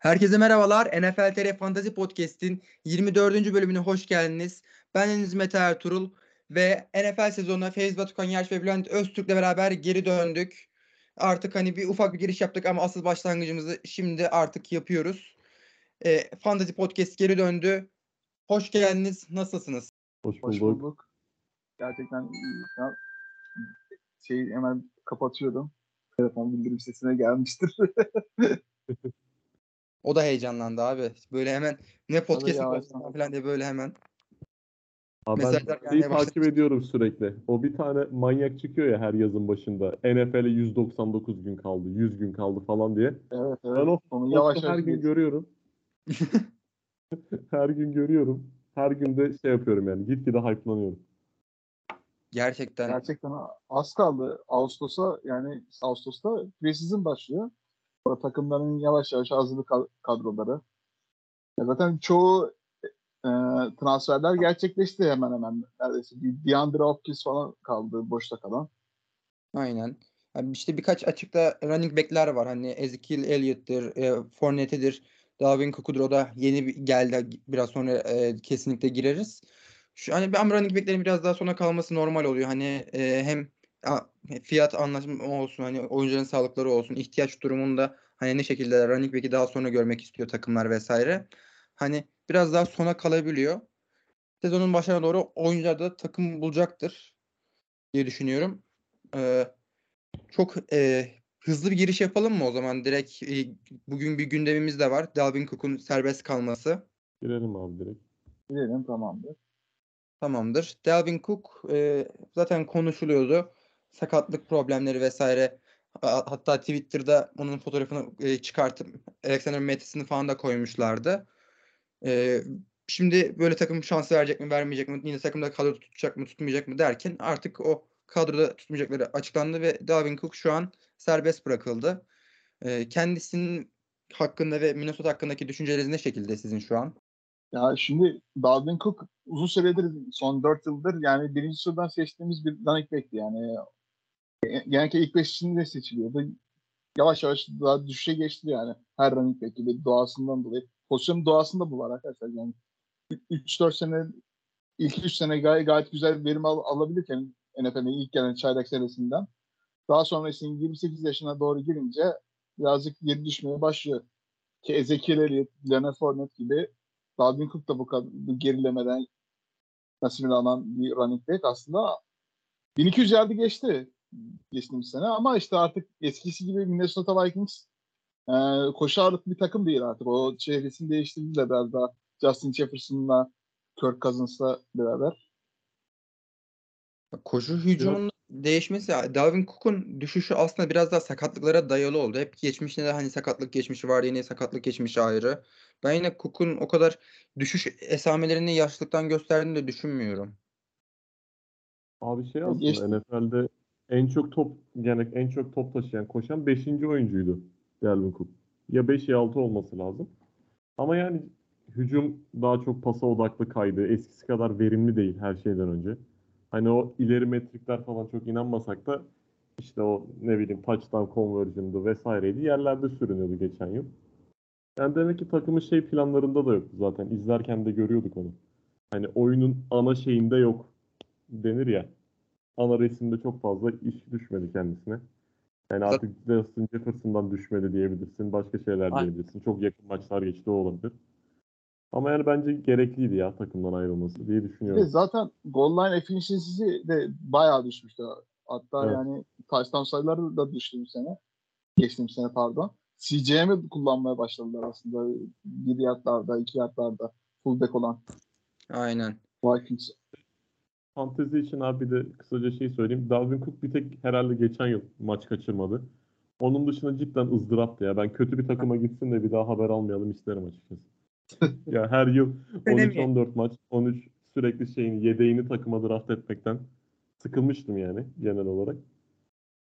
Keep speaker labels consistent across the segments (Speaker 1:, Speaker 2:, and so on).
Speaker 1: Herkese merhabalar. NFL TR Fantasy Podcast'in 24. bölümüne hoş geldiniz. Ben Deniz Mete Ertuğrul ve NFL sezonuna Feyz Batukan Yaş ve Bülent Öztürk'le beraber geri döndük. Artık hani bir ufak bir giriş yaptık ama asıl başlangıcımızı şimdi artık yapıyoruz. E, Fantasy Podcast geri döndü. Hoş geldiniz. Nasılsınız?
Speaker 2: Hoş bulduk.
Speaker 3: Hoş bulduk. Gerçekten. Ya, şeyi hemen kapatıyorum. Telefon bildirim sesine gelmiştir.
Speaker 1: O da heyecanlandı abi. Böyle hemen ne podcast
Speaker 3: yavaş
Speaker 1: falan diye böyle hemen.
Speaker 2: Abi ben şeyi takip ediyorum sürekli. O bir tane manyak çıkıyor ya her yazın başında. NFL'e 199 gün kaldı, 100 gün kaldı falan diye.
Speaker 3: evet evet.
Speaker 2: Ben o
Speaker 3: Onu yavaş
Speaker 2: her
Speaker 3: yavaş
Speaker 2: gün
Speaker 3: geç.
Speaker 2: görüyorum. her gün görüyorum. Her gün de şey yapıyorum yani. Gitgide hype'lanıyorum.
Speaker 1: Gerçekten.
Speaker 3: Gerçekten az kaldı. Ağustos'a yani Ağustos'ta preseason başlıyor. O takımların yavaş yavaş hazırlık kad- kadroları. Ya zaten çoğu e, transferler gerçekleşti hemen hemen. Neredeyse bir DeAndre Hopkins falan kaldı boşta kalan.
Speaker 1: Aynen. Yani işte birkaç açıkta running back'ler var. Hani Ezekiel Elliott'tir, e, Fournette'dir, Dalvin Cook'udur. O da yeni bir geldi. Biraz sonra e, kesinlikle gireriz. Şu hani ama running back'lerin biraz daha sona kalması normal oluyor. Hani e, hem fiyat anlaşma olsun, hani oyuncuların sağlıkları olsun, ihtiyaç durumunda hani ne şekilde running back'i daha sonra görmek istiyor takımlar vesaire. Hani biraz daha sona kalabiliyor. Sezonun başına doğru oyuncular da takım bulacaktır diye düşünüyorum. Ee, çok e, hızlı bir giriş yapalım mı o zaman? Direkt e, bugün bir gündemimiz de var. Dalvin Cook'un serbest kalması.
Speaker 2: Girelim abi direkt.
Speaker 3: Bilelim tamamdır.
Speaker 1: Tamamdır. Dalvin Cook e, zaten konuşuluyordu. Sakatlık problemleri vesaire. Ha- Hatta Twitter'da onun fotoğrafını e, çıkartıp Alexander Mattison'ı falan da koymuşlardı. E, şimdi böyle takım şansı verecek mi, vermeyecek mi? Yine takımda kadro tutacak mı, tutmayacak mı derken artık o kadroda tutmayacakları açıklandı ve Dalvin Cook şu an serbest bırakıldı. E, kendisinin hakkında ve Minnesota hakkındaki düşünceleriniz ne şekilde sizin şu an?
Speaker 3: Ya şimdi Dalvin Cook uzun süredir son 4 yıldır yani birinci sıradan seçtiğimiz bir running back'ti yani. Genellikle ilk beş içinde seçiliyordu. Yavaş yavaş daha düşüşe geçti yani. Her running back gibi doğasından dolayı. Pozisyonun doğasında bu var arkadaşlar. Yani 3-4 sene ilk 3 sene gayet, gayet güzel verim al, alabilirken NFL'e ilk gelen çaylak senesinden daha sonrasında 28 yaşına doğru girince birazcık geri düşmeye başlıyor. Ki Ezekiel Elliott, Leonard Fournette gibi Dalvin Cook da bu, kadar, gerilemeden nasibini alan bir running back aslında 1200 yardı geçti geçtiğimiz sene ama işte artık eskisi gibi Minnesota Vikings e, koşu ağırlıklı bir takım değil artık. O çevresini değiştirdiler biraz daha Justin Jefferson'la Kirk Cousins'la beraber.
Speaker 1: Koşu hücumunun değişmesi, Dalvin Cook'un düşüşü aslında biraz daha sakatlıklara dayalı oldu. Hep geçmişte de hani sakatlık geçmişi var, yine sakatlık geçmişi ayrı. Ben yine Cook'un o kadar düşüş esamelerini yaşlılıktan gösterdiğini de düşünmüyorum.
Speaker 2: Abi şey aslında
Speaker 3: geçti.
Speaker 2: NFL'de en çok top yani en çok top taşıyan koşan 5. oyuncuydu Dalvin Cook. Ya 5 ya 6 olması lazım. Ama yani hücum daha çok pasa odaklı kaydı. Eskisi kadar verimli değil her şeyden önce. Hani o ileri metrikler falan çok inanmasak da işte o ne bileyim touchdown conversion'dı vesaireydi. Yerlerde sürünüyordu geçen yıl. Yani demek ki takımın şey planlarında da yoktu zaten. İzlerken de görüyorduk onu. Hani oyunun ana şeyinde yok denir ya. Ana resimde çok fazla iş düşmedi kendisine. Yani artık Justin Jefferson'dan düşmedi diyebilirsin. Başka şeyler
Speaker 1: Aynen.
Speaker 2: diyebilirsin. Çok yakın maçlar geçti o olabilir. Ama yani bence gerekliydi ya takımdan ayrılması diye düşünüyorum.
Speaker 3: zaten goal line efficiency'si de bayağı düşmüştü. Hatta
Speaker 2: Evet.
Speaker 3: yani touchdown sayıları da düştü bu sene. Geçtiğimiz sene pardon. CJM'i kullanmaya başladılar aslında. Bir yardlarda, iki yardlarda fullback olan
Speaker 1: Aynen.
Speaker 3: Vikings.
Speaker 2: Fantezi için abi de kısaca şey söyleyeyim. Dalvin Cook bir tek herhalde geçen yıl maç kaçırmadı. Onun dışında cidden ızdıraptı ya. Ben kötü bir takıma gitsin de bir daha haber almayalım isterim açıkçası. ya her yıl
Speaker 1: Önemli.
Speaker 2: 13-14 maç, 13 sürekli şeyin yedeğini takıma draft etmekten sıkılmıştım yani genel olarak.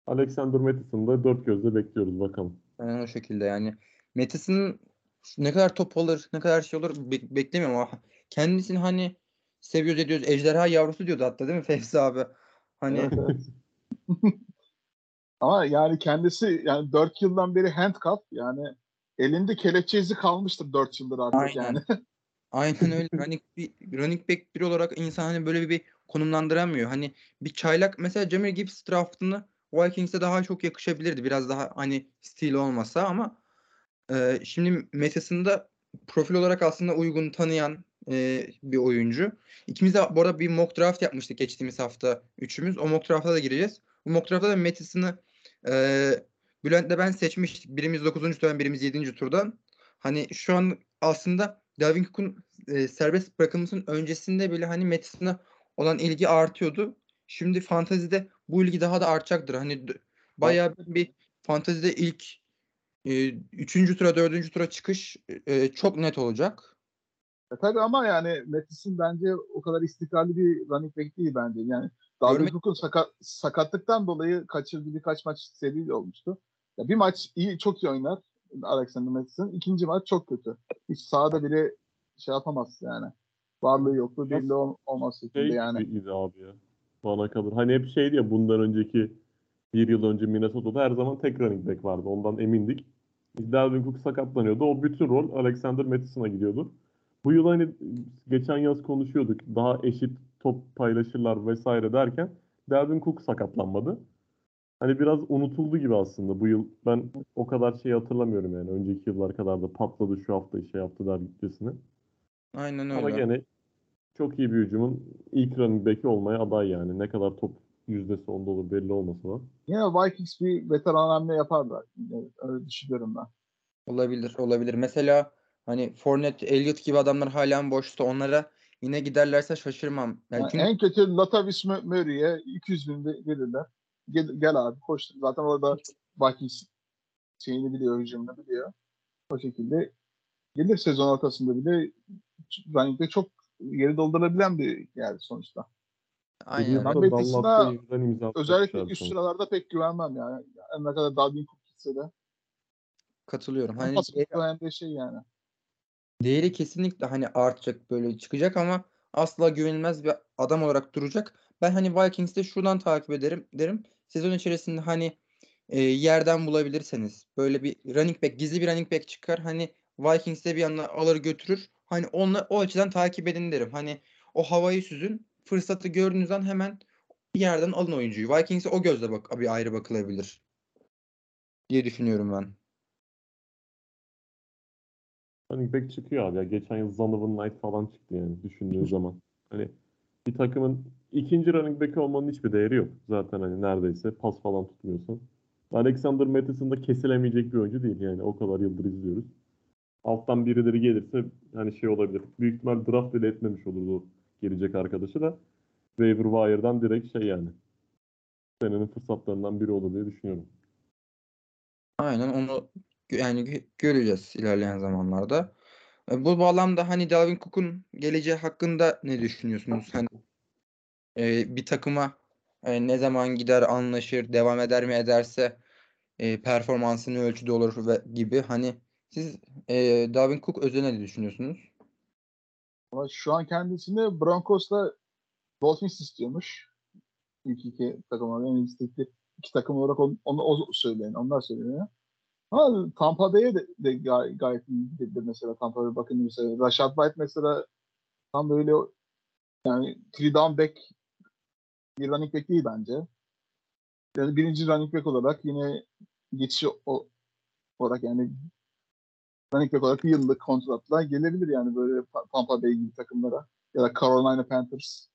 Speaker 2: Alexander Mattison'ı da dört gözle bekliyoruz bakalım.
Speaker 1: Aynen o şekilde yani. Metis'in ne kadar top alır, ne kadar şey olur bek- beklemiyorum ama kendisini hani seviyoruz ediyoruz. Ejderha yavrusu diyordu hatta değil mi Fevzi abi? Hani.
Speaker 3: Ama yani kendisi yani 4 yıldan beri handcuff yani elinde kelepçe izi kalmıştır 4 yıldır artık
Speaker 1: Aynen.
Speaker 3: yani.
Speaker 1: Aynen öyle. running, bir, running back biri olarak insan hani böyle bir konumlandıramıyor. Hani bir çaylak mesela Jamir Gibbs draftını Vikings'e daha çok yakışabilirdi. Biraz daha hani stil olmasa ama e, şimdi metasında profil olarak aslında uygun tanıyan e, bir oyuncu. İkimiz de bu arada bir mock draft yapmıştık geçtiğimiz hafta üçümüz. O mock draft'a da gireceğiz. Bu mock draft'ta da metasını e, Bülent'le ben seçmiştik. Birimiz 9. turdan birimiz 7. turdan. Hani şu an aslında Dalvin Cook'un e, serbest bırakılmasının öncesinde bile hani metasına olan ilgi artıyordu. Şimdi fantazide bu ilgi daha da artacaktır. Hani bayağı bir fantazide ilk e, üçüncü tura, dördüncü tura çıkış e, çok net olacak.
Speaker 3: E tabii ama yani Mattis'in bence o kadar istikrarlı bir running back değil bence. Yani Dalvin Cook'un sakat, sakatlıktan dolayı kaçırdığı birkaç maç seri olmuştu. Ya bir maç iyi çok iyi oynar Alexander Mattis'in. İkinci maç çok kötü. Hiç sahada bile şey yapamaz yani. Varlığı yokluğu belli ol, olmaz şekilde
Speaker 2: Şey
Speaker 3: yani.
Speaker 2: gibiydi abi ya. Bana kalır. Hani hep şeydi ya bundan önceki bir yıl önce Minnesota'da her zaman tek running back vardı. Ondan emindik. Dalvin Cook sakatlanıyordu. O bütün rol Alexander Mattison'a gidiyordu. Bu yıl hani geçen yaz konuşuyorduk. Daha eşit top paylaşırlar vesaire derken Dalvin Cook sakatlanmadı. Hani biraz unutuldu gibi aslında bu yıl. Ben o kadar şeyi hatırlamıyorum yani. Önceki yıllar kadar da patladı şu hafta şey yaptı der gitmesine.
Speaker 1: Aynen
Speaker 2: Ama
Speaker 1: öyle.
Speaker 2: gene çok iyi bir hücumun ilk running back'i olmaya aday yani. Ne kadar top yüzdesi onda olur belli olmasa da.
Speaker 3: Yine Vikings bir veteran hamle yaparlar. Öyle düşünüyorum ben.
Speaker 1: Olabilir, olabilir. Mesela hani Fournette, Elliott gibi adamlar hala boşta. Onlara yine giderlerse şaşırmam. Yani
Speaker 3: Yani
Speaker 1: çünkü
Speaker 3: en kötü Latavius Mur- Murray'e 200 bin verirler. Gel, gel abi koş. Zaten orada Vikings şeyini biliyor, hücumunu biliyor. O şekilde gelir sezon ortasında bile running çok yeri doldurabilen bir yer sonuçta.
Speaker 1: aynen.
Speaker 3: Ben Özellikle üst
Speaker 2: sonra.
Speaker 3: sıralarda pek güvenmem yani. yani ne kadar Dalvin Cook gitse de.
Speaker 1: Katılıyorum. Hani
Speaker 3: hem de şey yani.
Speaker 1: Değeri kesinlikle hani artacak böyle çıkacak ama asla güvenilmez bir adam olarak duracak. Ben hani Vikings'te şuradan takip ederim derim. Sezon içerisinde hani e, yerden bulabilirseniz böyle bir running back, gizli bir running back çıkar. Hani Vikings'te bir anda alır götürür. Hani onunla o açıdan takip edin derim. Hani o havayı süzün. Fırsatı gördüğünüz an hemen bir yerden alın oyuncuyu. Vikings'e o gözle bak bir ayrı bakılabilir diye düşünüyorum ben.
Speaker 2: Running back çıkıyor abi ya. Geçen yıl Zonovan Knight falan çıktı yani düşündüğün zaman. Hani bir takımın ikinci running back olmanın hiçbir değeri yok. Zaten hani neredeyse pas falan tutmuyorsan. Alexander Mattison da kesilemeyecek bir oyuncu değil yani. O kadar yıldır izliyoruz. Alttan birileri gelirse hani şey olabilir. Büyük ihtimal draft bile etmemiş olurdu gelecek arkadaşı da. Waiver wire'dan direkt şey yani. Senenin fırsatlarından biri olur diye düşünüyorum.
Speaker 1: Aynen onu yani gö- göreceğiz ilerleyen zamanlarda. E, Bu bağlamda hani Dalvin Cook'un geleceği hakkında ne düşünüyorsunuz? Hani e, bir takıma e, ne zaman gider, anlaşır, devam eder mi ederse e, performansı ne ölçüde olur ve gibi. Hani siz e, Dalvin Cook özelinde ne düşünüyorsunuz?
Speaker 3: Şu an kendisini Broncos'la Dolphins istiyormuş. İlk iki takım olarak en istekli iki takım olarak onu, onu o söyleyen, onlar söyleniyor. Ama Tampa Bay'e de, de gay- gayet iyi gidebilir mesela Tampa Bay bakın mesela Rashad White mesela tam böyle yani three down back bir running back değil bence. Yani birinci running back olarak yine geçiş o, olarak yani running back olarak yıllık kontratla gelebilir yani böyle Pa- Tampa Bay gibi takımlara ya da Carolina Panthers.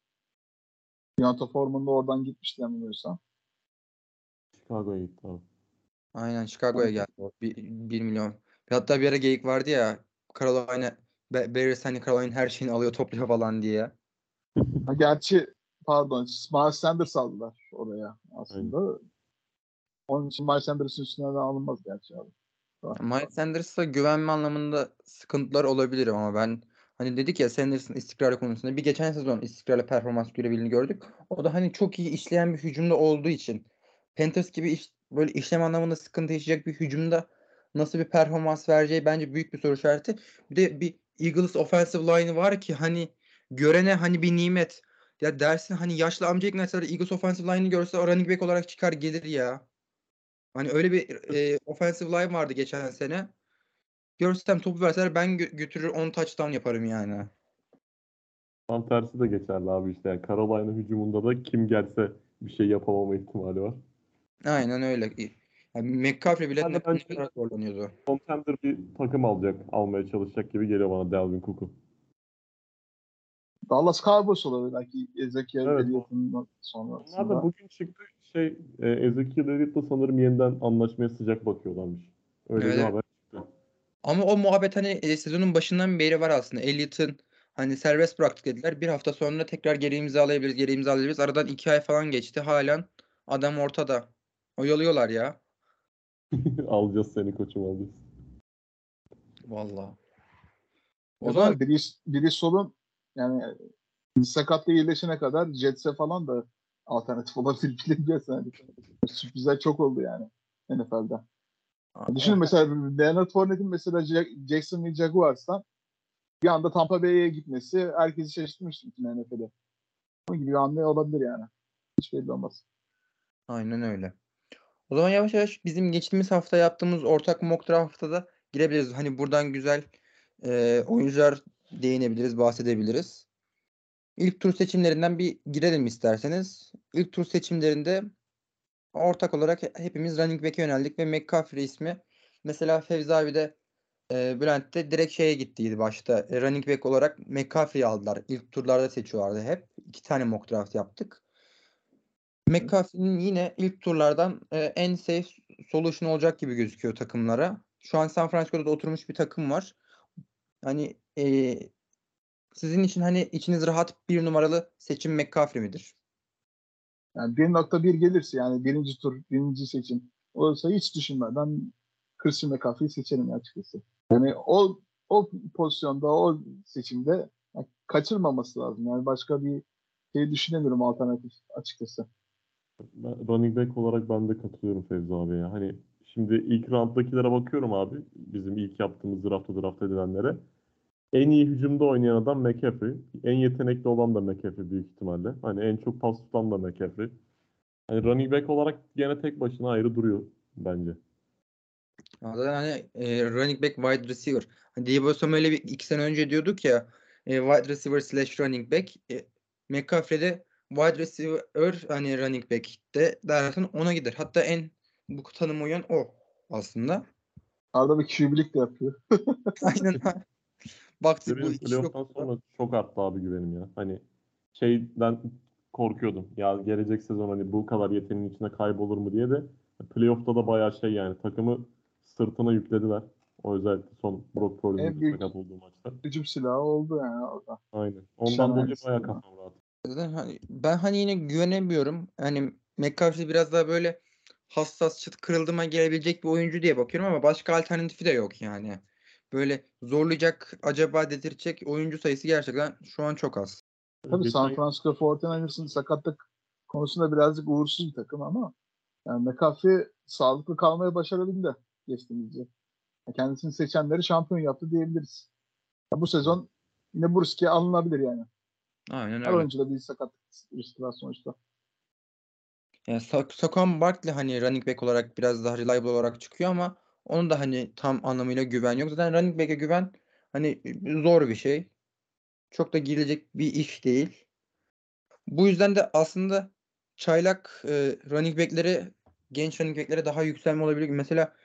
Speaker 3: Deonta Foreman da oradan gitmişti yanılmıyorsam.
Speaker 2: Chicago'ya gitti abi.
Speaker 1: Aynen Chicago'ya geldi. 1 milyon. Hatta bir ara geyik vardı ya Carolina Be- Bears hani Carolina'nın her şeyini alıyor topluyor falan diye.
Speaker 3: Ha, gerçi pardon Miles Sanders aldılar oraya aslında. Onun için Miles Sanders'ın üstüne alınmaz gerçi abi.
Speaker 1: Miles Sanders'a güvenme anlamında sıkıntılar olabilir ama ben hani dedik ya Sanders'ın istikrarı konusunda bir geçen sezon istikrarlı performans görebildiğini gördük. O da hani çok iyi işleyen bir hücumda olduğu için Panthers gibi iş, böyle işlem anlamında sıkıntı yaşayacak bir hücumda nasıl bir performans vereceği bence büyük bir soru işareti. Bir de bir Eagles offensive line'ı var ki hani görene hani bir nimet. Ya dersin hani yaşlı amca ikna Eagles offensive line'ı görse running back olarak çıkar gelir ya. Hani öyle bir e, offensive line vardı geçen sene. görsem topu verseler ben gö- götürür 10 touchdown yaparım yani.
Speaker 2: Tam tersi de geçerli abi işte. Yani Carolina hücumunda da kim gelse bir şey yapamama ihtimali var.
Speaker 1: Aynen öyle. Yani McCaffrey bile
Speaker 2: de
Speaker 1: ne kadar zorlanıyordu.
Speaker 2: Contender bir takım alacak, almaya çalışacak gibi geliyor bana Dalvin Cook'u.
Speaker 3: Dallas Cowboys olabilir belki Ezekiel
Speaker 2: Evet,
Speaker 3: Elliott'un
Speaker 2: Onlar
Speaker 3: sonrasında.
Speaker 2: da bugün çıktı şey e, Ezekiel Elliott'la sanırım yeniden anlaşmaya sıcak bakıyorlarmış. Öyle bir
Speaker 1: Evet.
Speaker 2: haber çıktı.
Speaker 1: Ama o muhabbet hani e, sezonun başından beri var aslında. Elliott'ın hani serbest bıraktık dediler. Bir hafta sonra tekrar geri imzalayabiliriz, geri imzalayabiliriz. Aradan iki ay falan geçti. Halen adam ortada. Oyalıyorlar ya.
Speaker 2: alacağız seni koçum alacağız.
Speaker 1: Vallahi.
Speaker 3: O
Speaker 1: O
Speaker 3: zaman biri, biri solun yani sakatlığı iyileşene kadar Jets'e falan da alternatif olabilir bilemiyoruz yani. Sürprizler çok oldu yani NFL'de. Düşünün mesela Leonard Fournette'in mesela Jack- Jacksonville Jaguars'tan bir anda Tampa Bay'e gitmesi herkesi şaşırtmıştı bütün NFL'de. Bunun gibi bir hamle olabilir yani. Hiç belli olmaz.
Speaker 1: Aynen öyle. O zaman yavaş yavaş bizim geçtiğimiz hafta yaptığımız ortak mock draft'a da girebiliriz. Hani buradan güzel e, oyuncular değinebiliriz, bahsedebiliriz. İlk tur seçimlerinden bir girelim isterseniz. İlk tur seçimlerinde ortak olarak he- hepimiz running back'e yöneldik ve McCaffrey ismi mesela Fevzi abi de e, Bülent de direkt şeye gittiydi başta. E, running back olarak McCaffrey'i aldılar. İlk turlarda seçiyorlardı hep. İki tane mock draft yaptık. McCaffrey'nin yine ilk turlardan e, en safe solution olacak gibi gözüküyor takımlara. Şu an San Francisco'da da oturmuş bir takım var. Hani e, sizin için hani içiniz rahat bir numaralı seçim McCaffrey midir?
Speaker 3: Yani 1.1 gelirse yani birinci tur, birinci seçim olursa hiç düşünmeden Christian McCaffrey'i seçerim açıkçası. Yani o o pozisyonda, o seçimde yani kaçırmaması lazım. Yani başka bir şey düşünemiyorum alternatif açıkçası.
Speaker 2: Ben, running back olarak ben de katılıyorum Fevzi abi ya. Hani şimdi ilk rounddakilere bakıyorum abi. Bizim ilk yaptığımız draftta draft edilenlere. En iyi hücumda oynayan adam McCaffrey. En yetenekli olan da McCaffrey büyük ihtimalle. Hani en çok pas tutan da McCaffrey. Hani running back olarak gene tek başına ayrı duruyor bence.
Speaker 1: Zaten hani e, running back wide receiver. Hani Deebo Samuel'e iki sene önce diyorduk ya e, wide receiver slash running back. E, McCaffrey de wide receiver hani running back de dersen ona gider. Hatta en bu tanım uyan o aslında.
Speaker 3: Arada bir QB'lik de yapıyor.
Speaker 1: Aynen. Baktık bu iki yok.
Speaker 2: sonra çok arttı abi güvenim ya. Hani şeyden korkuyordum. Ya gelecek sezon hani bu kadar yeteneğin içine kaybolur mu diye de playoff'ta da bayağı şey yani takımı sırtına yüklediler. O özellikle son Brock Purdy'nin sakat olduğu maçta.
Speaker 3: Hücum silahı oldu yani orada.
Speaker 2: Aynen. Ondan dolayı bayağı
Speaker 3: ya.
Speaker 2: kafam rahat.
Speaker 1: Hani ben hani yine güvenemiyorum. Hani McCaffrey biraz daha böyle hassas çıt kırıldıma gelebilecek bir oyuncu diye bakıyorum ama başka alternatifi de yok yani. Böyle zorlayacak, acaba dedirtecek oyuncu sayısı gerçekten şu an çok az.
Speaker 3: Tabii San Francisco 49ers'ın sakatlık konusunda birazcık uğursuz bir takım ama yani McCaffrey sağlıklı kalmaya başarabildi geçtiğimiz yıl. Kendisini seçenleri şampiyon yaptı diyebiliriz. Ya bu sezon yine bu riske alınabilir yani.
Speaker 1: Aynen
Speaker 3: Her
Speaker 1: öyle.
Speaker 3: oyuncuda bir sakatlık riski var sonuçta.
Speaker 1: Yani Sa- Saquon Barkley hani running back olarak biraz daha reliable olarak çıkıyor ama onun da hani tam anlamıyla güven yok. Zaten running back'e güven hani zor bir şey. Çok da girilecek bir iş değil. Bu yüzden de aslında çaylak e, running back'leri genç running back'lere daha yükselme olabilir. Mesela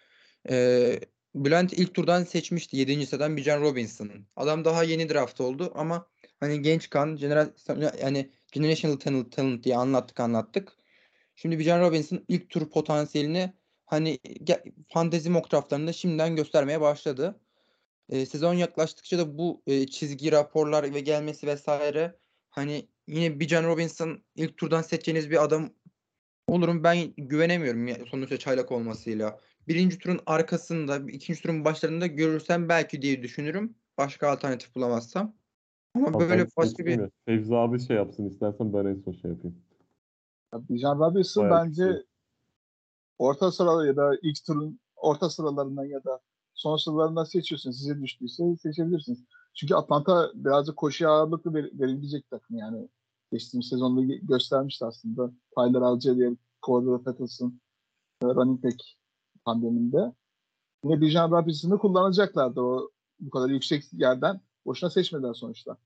Speaker 1: e, Bülent ilk turdan seçmişti 7. sıradan Bijan Robinson'ın. Adam daha yeni draft oldu ama hani genç kan, jenerasyon yani generational talent, talent diye anlattık anlattık. Şimdi Bijan Robinson ilk tur potansiyelini hani fantezi mock draftlarında şimdiden göstermeye başladı. E, sezon yaklaştıkça da bu e, çizgi raporlar ve gelmesi vesaire hani yine Bijan Robinson ilk turdan seçeceğiniz bir adam olurum ben güvenemiyorum sonuçta çaylak olmasıyla. Birinci turun arkasında, ikinci turun başlarında görürsem belki diye düşünürüm. Başka alternatif bulamazsam. Ama
Speaker 2: Abi
Speaker 1: böyle başka bir.
Speaker 2: Fevzi abi şey yapsın istersen ben en son şey yapayım.
Speaker 3: Ya Bijan Robinson
Speaker 2: Bayağı
Speaker 3: bence
Speaker 2: yüksek.
Speaker 3: orta sıralar ya da ilk turun orta sıralarından ya da son sıralarından seçiyorsun. Size düştüyse seçebilirsiniz. Çünkü Atlanta birazcık koşuya ağırlıklı ver, verilecek takım yani. Geçtiğimiz sezonda gö- göstermişti aslında. Tyler Algier, Cordero Patterson, e, running back pandeminde. Yine Bijan Robinson'ı kullanacaklardı o bu kadar yüksek yerden. Boşuna seçmediler sonuçta.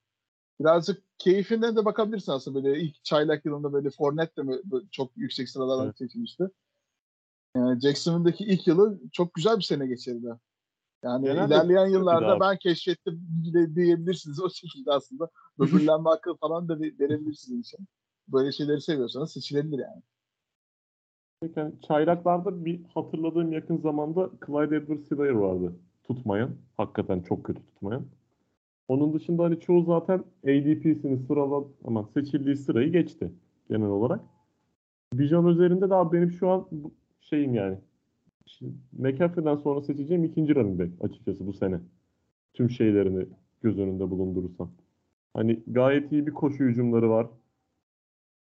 Speaker 3: Birazcık keyfinden de bakabilirsin aslında böyle ilk çaylak yılında böyle Fournette de çok yüksek sıralardan
Speaker 2: Evet.
Speaker 3: seçilmişti. Yani Jackson'daki ilk yılı çok güzel bir sene geçirdi. Yani
Speaker 2: Genelde
Speaker 3: ilerleyen yıllarda ben keşfettim diyebilirsiniz o şekilde aslında. Böbürlenme hakkı falan da verebilirsiniz için. Böyle şeyleri seviyorsanız seçilebilir yani.
Speaker 2: Yani çaylaklarda bir hatırladığım yakın zamanda Clyde Edwards-Helaire vardı. Tutmayan. Hakikaten çok kötü tutmayan. Onun dışında hani çoğu zaten ADP'sini sırala ama seçildiği sırayı geçti genel olarak. Bijan üzerinde de abi benim şu an şeyim yani. McCaffrey'den sonra seçeceğim ikinci running back açıkçası bu sene. Tüm şeylerini göz önünde bulundurursam. Hani gayet iyi bir koşu hücumları var.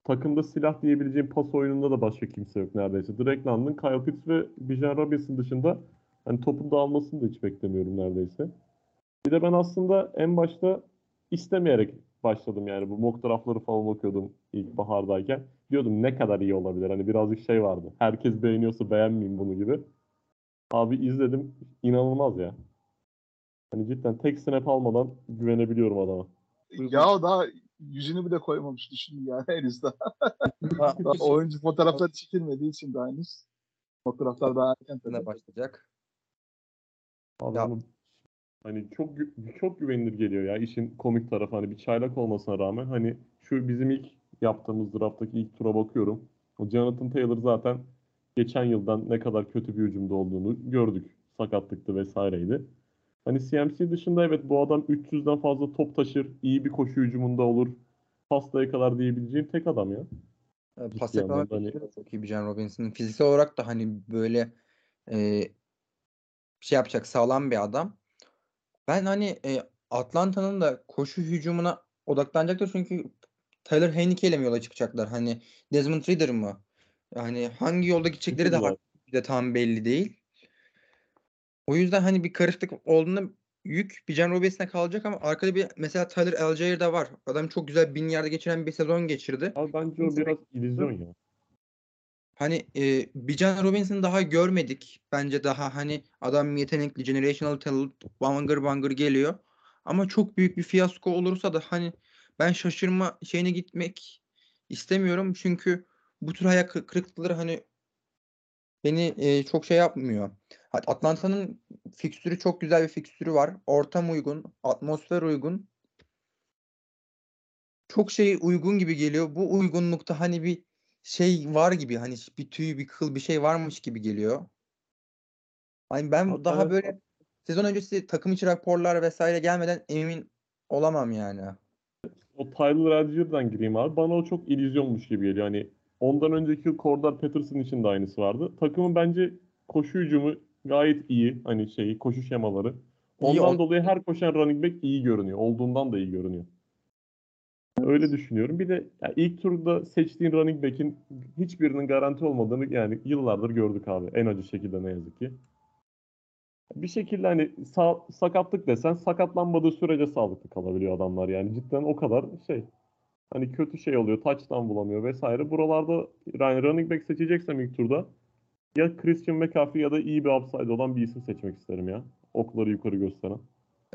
Speaker 2: Takımda silah diyebileceğim pas oyununda da başka kimse yok neredeyse. Drake London, Kyle Pitts ve Bijan Robinson dışında hani topun dağılmasını da hiç beklemiyorum neredeyse. Bir de ben aslında en başta istemeyerek başladım yani bu mock draftları falan okuyordum ilk bahardayken. Diyordum ne kadar iyi olabilir. Hani birazcık şey vardı. Herkes beğeniyorsa beğenmeyeyim bunu gibi. Abi izledim. inanılmaz ya. Hani cidden tek snap almadan güvenebiliyorum adama.
Speaker 3: Ya o daha yüzünü bile koymamış düşün yani henüz daha.
Speaker 1: Ha,
Speaker 3: Daha oyuncu fotoğrafları çekilmediği için daha henüz. Fotoğraflar daha erken tabii.
Speaker 1: başlayacak.
Speaker 2: Abi
Speaker 1: Ya-
Speaker 2: hani çok çok güvenilir geliyor ya işin komik tarafı hani bir çaylak olmasına rağmen hani şu bizim ilk yaptığımız drafttaki ilk tura bakıyorum. O Jonathan Taylor zaten geçen yıldan ne kadar kötü bir hücumda olduğunu gördük. Sakatlıktı vesaireydi. Hani CMC dışında evet bu adam 300'den fazla top taşır, iyi bir koşu hücumunda olur. Pastaya kadar diyebileceğim tek adam ya.
Speaker 1: E,
Speaker 2: Ciddi
Speaker 1: Pas
Speaker 2: anlamda hani-
Speaker 1: çok iyi Bijan Robinson'ın. Fiziksel olarak da hani böyle e, şey yapacak sağlam bir adam. Ben hani e, Atlanta'nın da koşu hücumuna odaklanacaktır çünkü Tyler Heineke ile mi yola çıkacaklar? Hani Desmond Ridder mı? Yani hangi yolda gidecekleri de, de tam belli değil. O yüzden hani bir karışıklık olduğunda yük Bijan Robinson'a kalacak ama arkada bir mesela Tyler Algier de var. Adam çok güzel bin yerde geçiren bir sezon geçirdi.
Speaker 2: Abi bence o biraz illüzyon ya.
Speaker 1: Hani e, Bijan Robinson'ı daha görmedik. Bence daha hani adam yetenekli, generational talent, bangır bangır geliyor. Ama çok büyük bir fiyasko olursa da hani ben şaşırma şeyine gitmek istemiyorum. Çünkü bu tür hayal kır- kırıklıkları hani beni e, çok şey yapmıyor. Atlanta'nın fikstürü çok güzel bir fikstürü var. Ortam uygun, atmosfer uygun. Çok şey uygun gibi geliyor. Bu uygunlukta hani bir şey var gibi hani bir tüy bir kıl bir şey varmış gibi geliyor. Hani ben
Speaker 2: Hatta
Speaker 1: daha
Speaker 2: evet.
Speaker 1: böyle sezon öncesi takım içi raporlar vesaire gelmeden emin olamam yani.
Speaker 2: O Tyler Allgeier'dan gireyim abi. Bana o çok illüzyonmuş gibi geliyor. Hani ondan önceki yıl Cordell Patterson için de aynısı vardı. Takımın bence koşu hücumu gayet iyi. Hani şeyi koşu şemaları.
Speaker 1: İyi
Speaker 2: Ondan
Speaker 1: ol-
Speaker 2: dolayı her koşan running back iyi görünüyor. Olduğundan da iyi görünüyor. Öyle düşünüyorum. Bir de ya ilk turda seçtiğin running back'in hiçbirinin garanti olmadığını yani yıllardır gördük abi. En acı şekilde ne yazık ki. Bir şekilde hani sa- sakatlık desen sakatlanmadığı sürece sağlıklı kalabiliyor adamlar yani cidden o kadar şey. Hani kötü şey oluyor, touchdown bulamıyor vesaire. Buralarda yani running back seçeceksem ilk turda ya Christian McCaffrey ya da iyi bir upside olan bir isim seçmek isterim ya. Okları yukarı gösteren.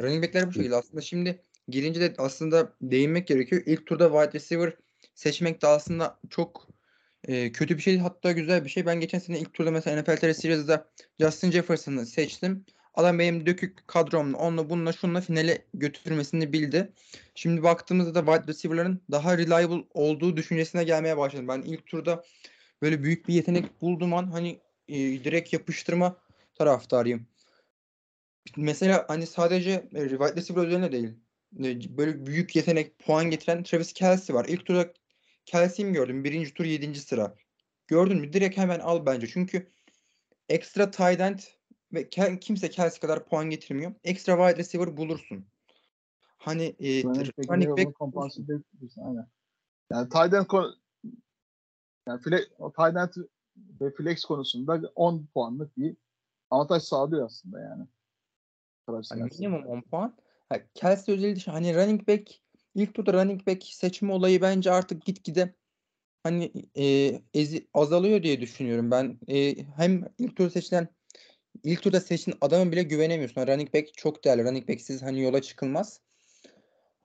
Speaker 1: Running back'ler bu şekilde. Aslında şimdi girince de aslında değinmek gerekiyor. İlk turda wide receiver seçmek de aslında çok e, kötü bir şey hatta güzel bir şey. Ben geçen sene ilk turda mesela NFL Series'de Justin Jefferson'ı seçtim. Adam benim dökük kadromla onunla bununla şunla finale götürmesini bildi. Şimdi baktığımızda da wide receiver'ların daha reliable olduğu düşüncesine gelmeye başladım. Ben ilk turda böyle büyük bir yetenek bulduğum an hani e, direkt yapıştırma taraftarıyım. Mesela hani sadece e, wide receiver üzerine değil. Böyle büyük yetenek puan getiren Travis Kelce var. İlk turda Kelce'yi mi gördüm? Birinci tur yedinci sıra. Gördün mü? Direkt hemen al bence. Çünkü ekstra tight end ve kimse Kelce kadar puan getirmiyor. Ekstra wide receiver bulursun. Hani e,
Speaker 3: Running
Speaker 1: back.
Speaker 3: Aynen. Yani tight end yani fle, o tight end ve flex konusunda 10 puanlık bir avantaj sağlıyor aslında yani. Karşılarsın.
Speaker 1: minimum 10 puan. Ha, Kelsey özelliği dışı hani running back ilk turda running back seçme olayı bence artık gitgide hani e, ezi, azalıyor diye düşünüyorum ben. E, hem ilk turda seçilen ilk turda seçtiğin adamı bile güvenemiyorsun. Running back çok değerli. Running back'siz hani yola çıkılmaz.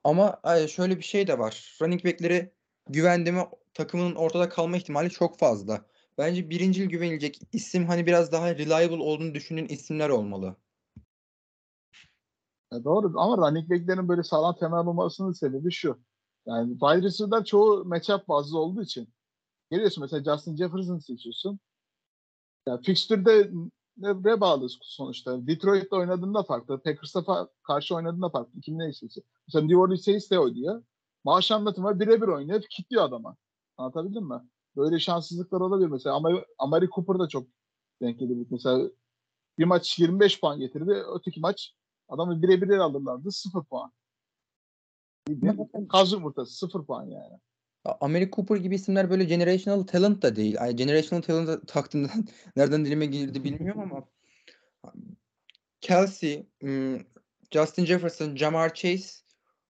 Speaker 1: Ama ay, şöyle bir şey de var. Running back'leri güvendi mi takımının ortada kalma ihtimali çok fazla. Bence birincil güvenilecek isim hani biraz daha reliable olduğunu düşündüğün isimler olmalı.
Speaker 3: Ya doğru ama running back'lerin böyle sağlam temel olmasının sebebi şu. Yani wide receiver'lar çoğu matchup bazlı olduğu için. Geliyorsun mesela Justin Jefferson seçiyorsun. Ya fixture'de ne bağlı sonuçta. Detroit'te oynadığında farklı. Packers'a karşı oynadığında farklı. Kim ne istese. Mesela New Orleans Saints de oynuyor. Maaş anlatımı birebir oynuyor. Kitliyor adama. Anlatabildim mi? Böyle şanssızlıklar olabilir mesela. Ama Amari Cooper da çok denk geliyor. Mesela bir maç 25 puan getirdi. Öteki maç adamı birebir alırlardı. 0 puan. Kaz yumurtası 0 puan yani.
Speaker 1: Ya, Amari Cooper gibi isimler böyle generational talent da değil. Ay, generational talent taktığımdan nereden dilime girdi bilmiyorum ama Kelsey, ım, Justin Jefferson, Jamar Chase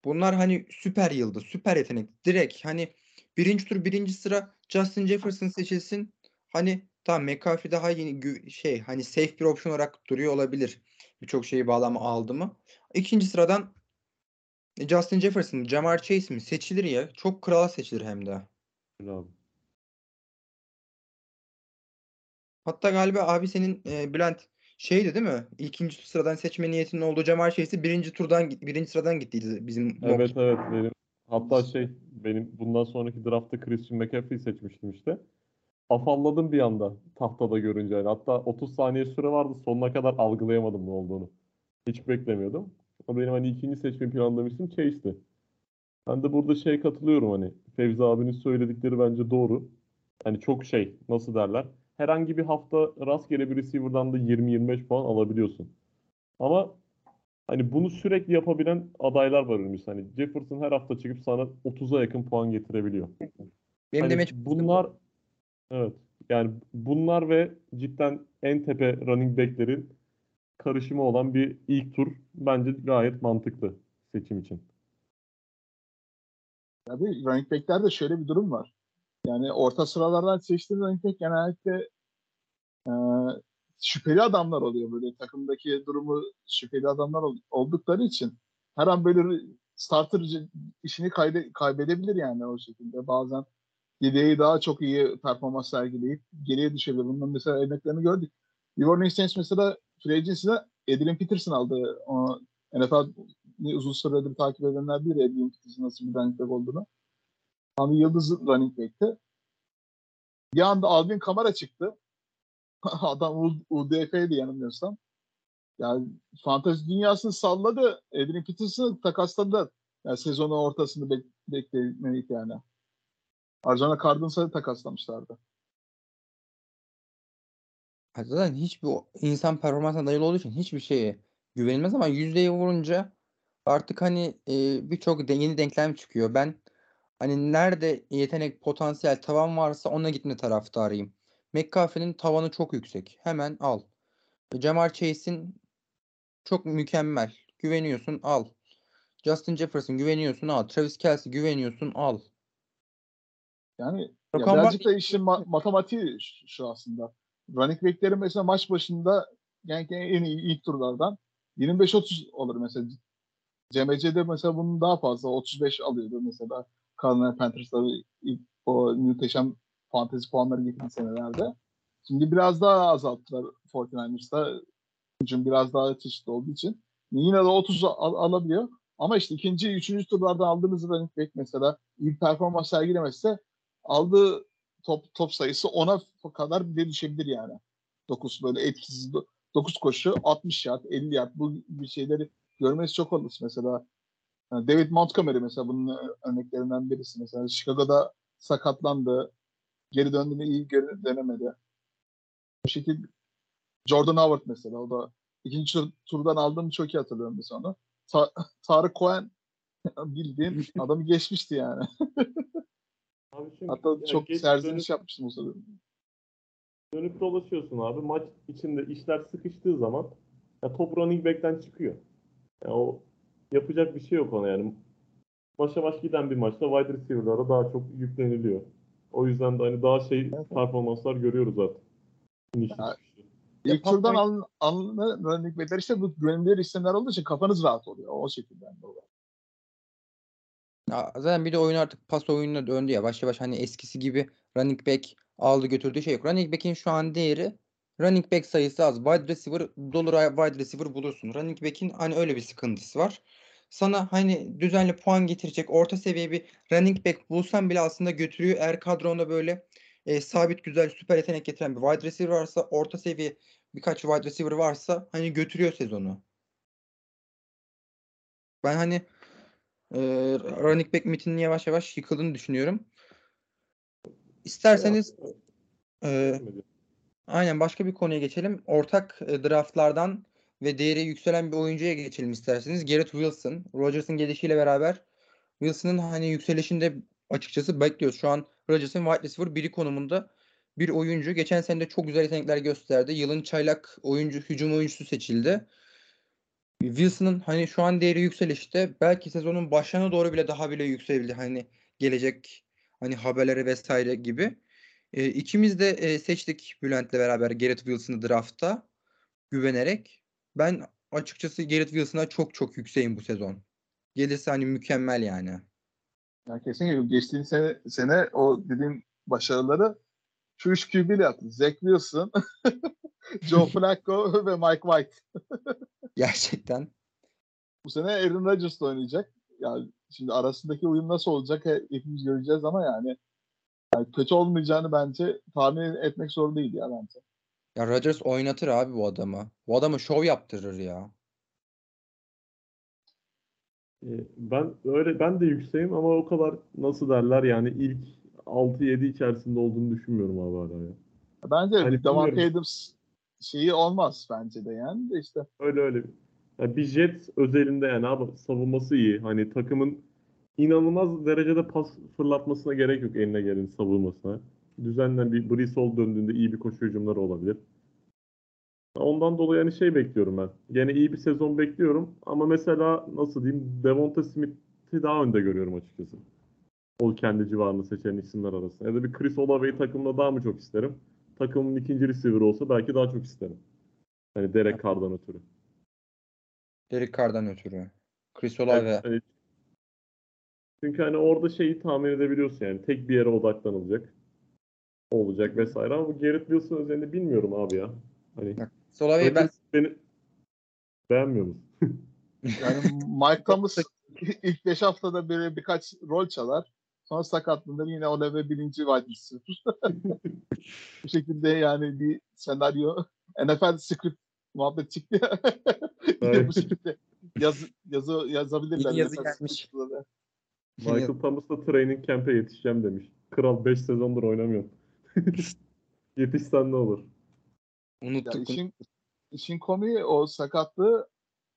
Speaker 1: bunlar hani süper yıldız, süper yetenek. Direkt hani birinci tur birinci sıra Justin Jefferson seçilsin. Hani tamam McCaffrey daha yeni şey hani safe bir option olarak duruyor olabilir. Birçok şeyi bağlama aldı mı. İkinci sıradan Justin Jefferson, Jamar Chase mi? Seçilir ya. Çok kral seçilir hem de.
Speaker 2: Abi.
Speaker 1: Hatta galiba abi senin e, Bülent şeydi değil mi? İkinci sıradan seçme niyetinin olduğu Jamar Chase'i birinci turdan birinci sıradan gittiydi bizim mock.
Speaker 2: Evet evet benim. Hatta şey benim bundan sonraki draftta Christian McCaffrey'i seçmiştim işte. Afalladım bir anda tahtada görünce. Yani hatta 30 saniye süre vardı. Sonuna kadar algılayamadım ne olduğunu. Hiç beklemiyordum. Ama benim hani ikinci seçme planladığım isim Chase'ti. Ben de burada şey katılıyorum hani Fevzi abinin söyledikleri bence doğru. Hani çok şey nasıl derler. Herhangi bir hafta rastgele bir receiver'dan da 20-25 puan alabiliyorsun. Ama hani bunu sürekli yapabilen adaylar var önümüzde. Hani Jefferson her hafta çıkıp sana 30'a yakın puan getirebiliyor.
Speaker 1: Benim
Speaker 2: Hani
Speaker 1: de
Speaker 2: bunlar evet yani bunlar ve cidden en tepe running back'lerin karışımı olan bir ilk tur bence gayet mantıklı seçim için.
Speaker 3: Tabii running back'lerde şöyle bir durum var. Yani orta sıralardan seçtiğin running back genellikle e, şüpheli adamlar oluyor böyle takımdaki durumu şüpheli adamlar ol- oldukları için her an böyle starter işini kayde, kaybedebilir yani o şekilde. Bazen yedeği daha çok iyi performans sergileyip geriye düşebilir. Bunun mesela örneklerini gördük. New Orleans mesela free agency'de Adrian Peterson aldı. O NFL uzun süredir takip edenler bilir Adrian Peterson nasıl bir running back olduğunu. Bir yıldız running back'ti. Bir anda Alvin Kamara çıktı. Adam UDF'ydi yanılmıyorsam. Yani fantezi dünyasını salladı. Adrian Peterson'ı takasladı. Yani sezonun ortasını bek beklemeliydi yani. Arizona Cardinals'a takaslamışlardı.
Speaker 1: Zaten hiçbir insan performansına dayalı olduğu için hiçbir şeye güvenilmez ama yüzdeye vurunca artık hani e, birçok de, yeni denklem çıkıyor. Ben hani nerede yetenek, potansiyel, tavan varsa ona gitme taraftarıyım. McCaffrey'nin tavanı çok yüksek. Hemen al. Jamar Chase'in çok mükemmel. Güveniyorsun al. Justin Jefferson güveniyorsun al. Travis Kelce güveniyorsun al.
Speaker 3: Yani ya birazcık da işin ma- matematiği şu- aslında. Running back'lerin mesela maç başında yani en iyi ilk turlardan 25-30 olur mesela. CMC'de mesela bunun daha fazla 35 alıyordu mesela. Carolina Panthers'ları ilk o muhteşem fantezi puanları getirdiği senelerde. Şimdi biraz daha azalttılar 49ers'ta. Hücum biraz daha çeşitli olduğu için. Yine de 30 al- alabiliyor. Ama işte ikinci, üçüncü turlarda aldığınız running back mesela iyi performans sergilemezse aldığı top top sayısı 10'a kadar bile düşebilir yani. 9 böyle etkisiz 9 koşu 60 yard 50 yard bu bir şeyleri görmesi çok olur mesela. Yani David Montgomery mesela bunun örneklerinden birisi mesela Chicago'da sakatlandı. Geri döndüğünde iyi geri dönemedi. Bu şekilde Jordan Howard mesela o da ikinci tur- turdan aldığımı çok iyi hatırlıyorum mesela onu. Ta- Tarık Cohen bildiğin adamı geçmişti yani.
Speaker 2: Abi çünkü
Speaker 3: Hatta
Speaker 2: yani
Speaker 3: çok serzeniş
Speaker 2: dönüp,
Speaker 3: yapmıştım o sırada.
Speaker 2: dönüp dolaşıyorsun abi. Maç içinde işler sıkıştığı zaman ya top running back'ten çıkıyor. Ya o yapacak bir şey yok ona yani. Başa baş giden bir maçta wide receiver'lara daha çok yükleniliyor. O yüzden de hani daha şey performanslar görüyoruz zaten. İnişli
Speaker 3: Ya. İlk turdan alınan running backler işte bu güvenilir isimler olduğu için kafanız rahat oluyor. O şekilde. Yani.
Speaker 1: Zaten bir de oyun artık pas oyununa döndü ya. Yavaş yavaş hani eskisi gibi running back aldı götürdüğü şey yok. Running back'in şu an değeri running back sayısı az. Wide receiver dolur wide receiver bulursun. Running back'in hani öyle bir sıkıntısı var. Sana hani düzenli puan getirecek orta seviye bir running back bulsan bile aslında götürüyor. Eğer kadronda böyle e, sabit güzel süper yetenek getiren bir wide receiver varsa orta seviye birkaç wide receiver varsa hani götürüyor sezonu. Ben hani e, running back mitinin yavaş yavaş yıkıldığını düşünüyorum. İsterseniz e, aynen başka bir konuya geçelim. Ortak e, draftlardan ve değeri yükselen bir oyuncuya geçelim isterseniz. Garrett Wilson. Rodgers'ın gelişiyle beraber Wilson'ın hani yükselişinde açıkçası bekliyoruz. Şu an Rodgers'ın wide receiver biri konumunda bir oyuncu. Geçen sene de çok güzel yetenekler gösterdi. Yılın çaylak oyuncu, hücum oyuncusu seçildi. Wilson'ın hani şu an değeri yükselişte belki sezonun başlarına doğru bile daha bile yükselebilir. Hani gelecek hani haberleri vesaire gibi. E, ikimiz de e, seçtik Bülent'le beraber Garrett Wilson'ı draftta güvenerek. Ben açıkçası Garrett Wilson'a çok çok yükseğim bu sezon. Gelirse hani mükemmel yani.
Speaker 3: Yani kesinlikle geçtiğin sene, sene o dediğim başarıları şu üç QB ile yaptı. Zach Wilson, Joe Flacco ve Mike White.
Speaker 1: Gerçekten.
Speaker 3: Bu sene Aaron Rodgers da oynayacak. Yani şimdi arasındaki uyum nasıl olacak he- hepimiz göreceğiz ama yani, yani kötü olmayacağını bence tahmin etmek zor değil ya bence.
Speaker 1: Ya Rodgers oynatır abi bu adamı. Bu adamı şov yaptırır ya.
Speaker 2: Ee, Ben öyle ben de yükseğim ama o kadar nasıl derler yani ilk 6-7 içerisinde olduğunu düşünmüyorum abi hala ya.
Speaker 3: Bence
Speaker 2: Hani
Speaker 3: Davante. Adams şeyi olmaz bence de yani de işte.
Speaker 2: Öyle öyle. Ya bir jet özelinde yani abi savunması iyi. Hani takımın inanılmaz derecede pas fırlatmasına gerek yok eline gelin savunmasına. Düzenlen bir Hall döndüğünde iyi bir koşu hücumları olabilir. Ondan dolayı yani şey bekliyorum ben. Gene iyi bir sezon bekliyorum ama mesela nasıl diyeyim Devonta Smith'i daha önde görüyorum açıkçası. O kendi civarını seçen isimler arasında. Ya da bir Chris Olave'yi takımda daha mı çok isterim? Takımın ikinci receiver olsa belki daha çok isterim. Hani Derek Carr'dan ötürü.
Speaker 1: Derek Carr'dan ötürü. Chris Olave.
Speaker 2: hani- çünkü hani orada şeyi tahmin edebiliyorsun yani tek bir yere odaklanılacak olacak vesaire ama bu Garrett Wilson özelinde bilmiyorum abi ya. Hani
Speaker 1: Chris Olave'yi ben
Speaker 2: beni beğenmiyor musun?
Speaker 3: Yani Mike Thomas ilk 5 haftada böyle birkaç rol çalar. Sonra sakatlanır yine Olave birinci wide receiver. Bu şekilde yani bir senaryo NFL script muhabbet çıktı ya.
Speaker 2: Evet.
Speaker 3: bu şekilde yaz, yazı, yazabilirler.
Speaker 1: Yeni yazı gelmiş.
Speaker 2: Michael Thomas da training camp'e yetişeceğim demiş. Kral 5 sezondur oynamıyor. Yetişsen ne olur?
Speaker 3: Ya
Speaker 1: unuttuk.
Speaker 3: işin, işin komiği o sakatlığı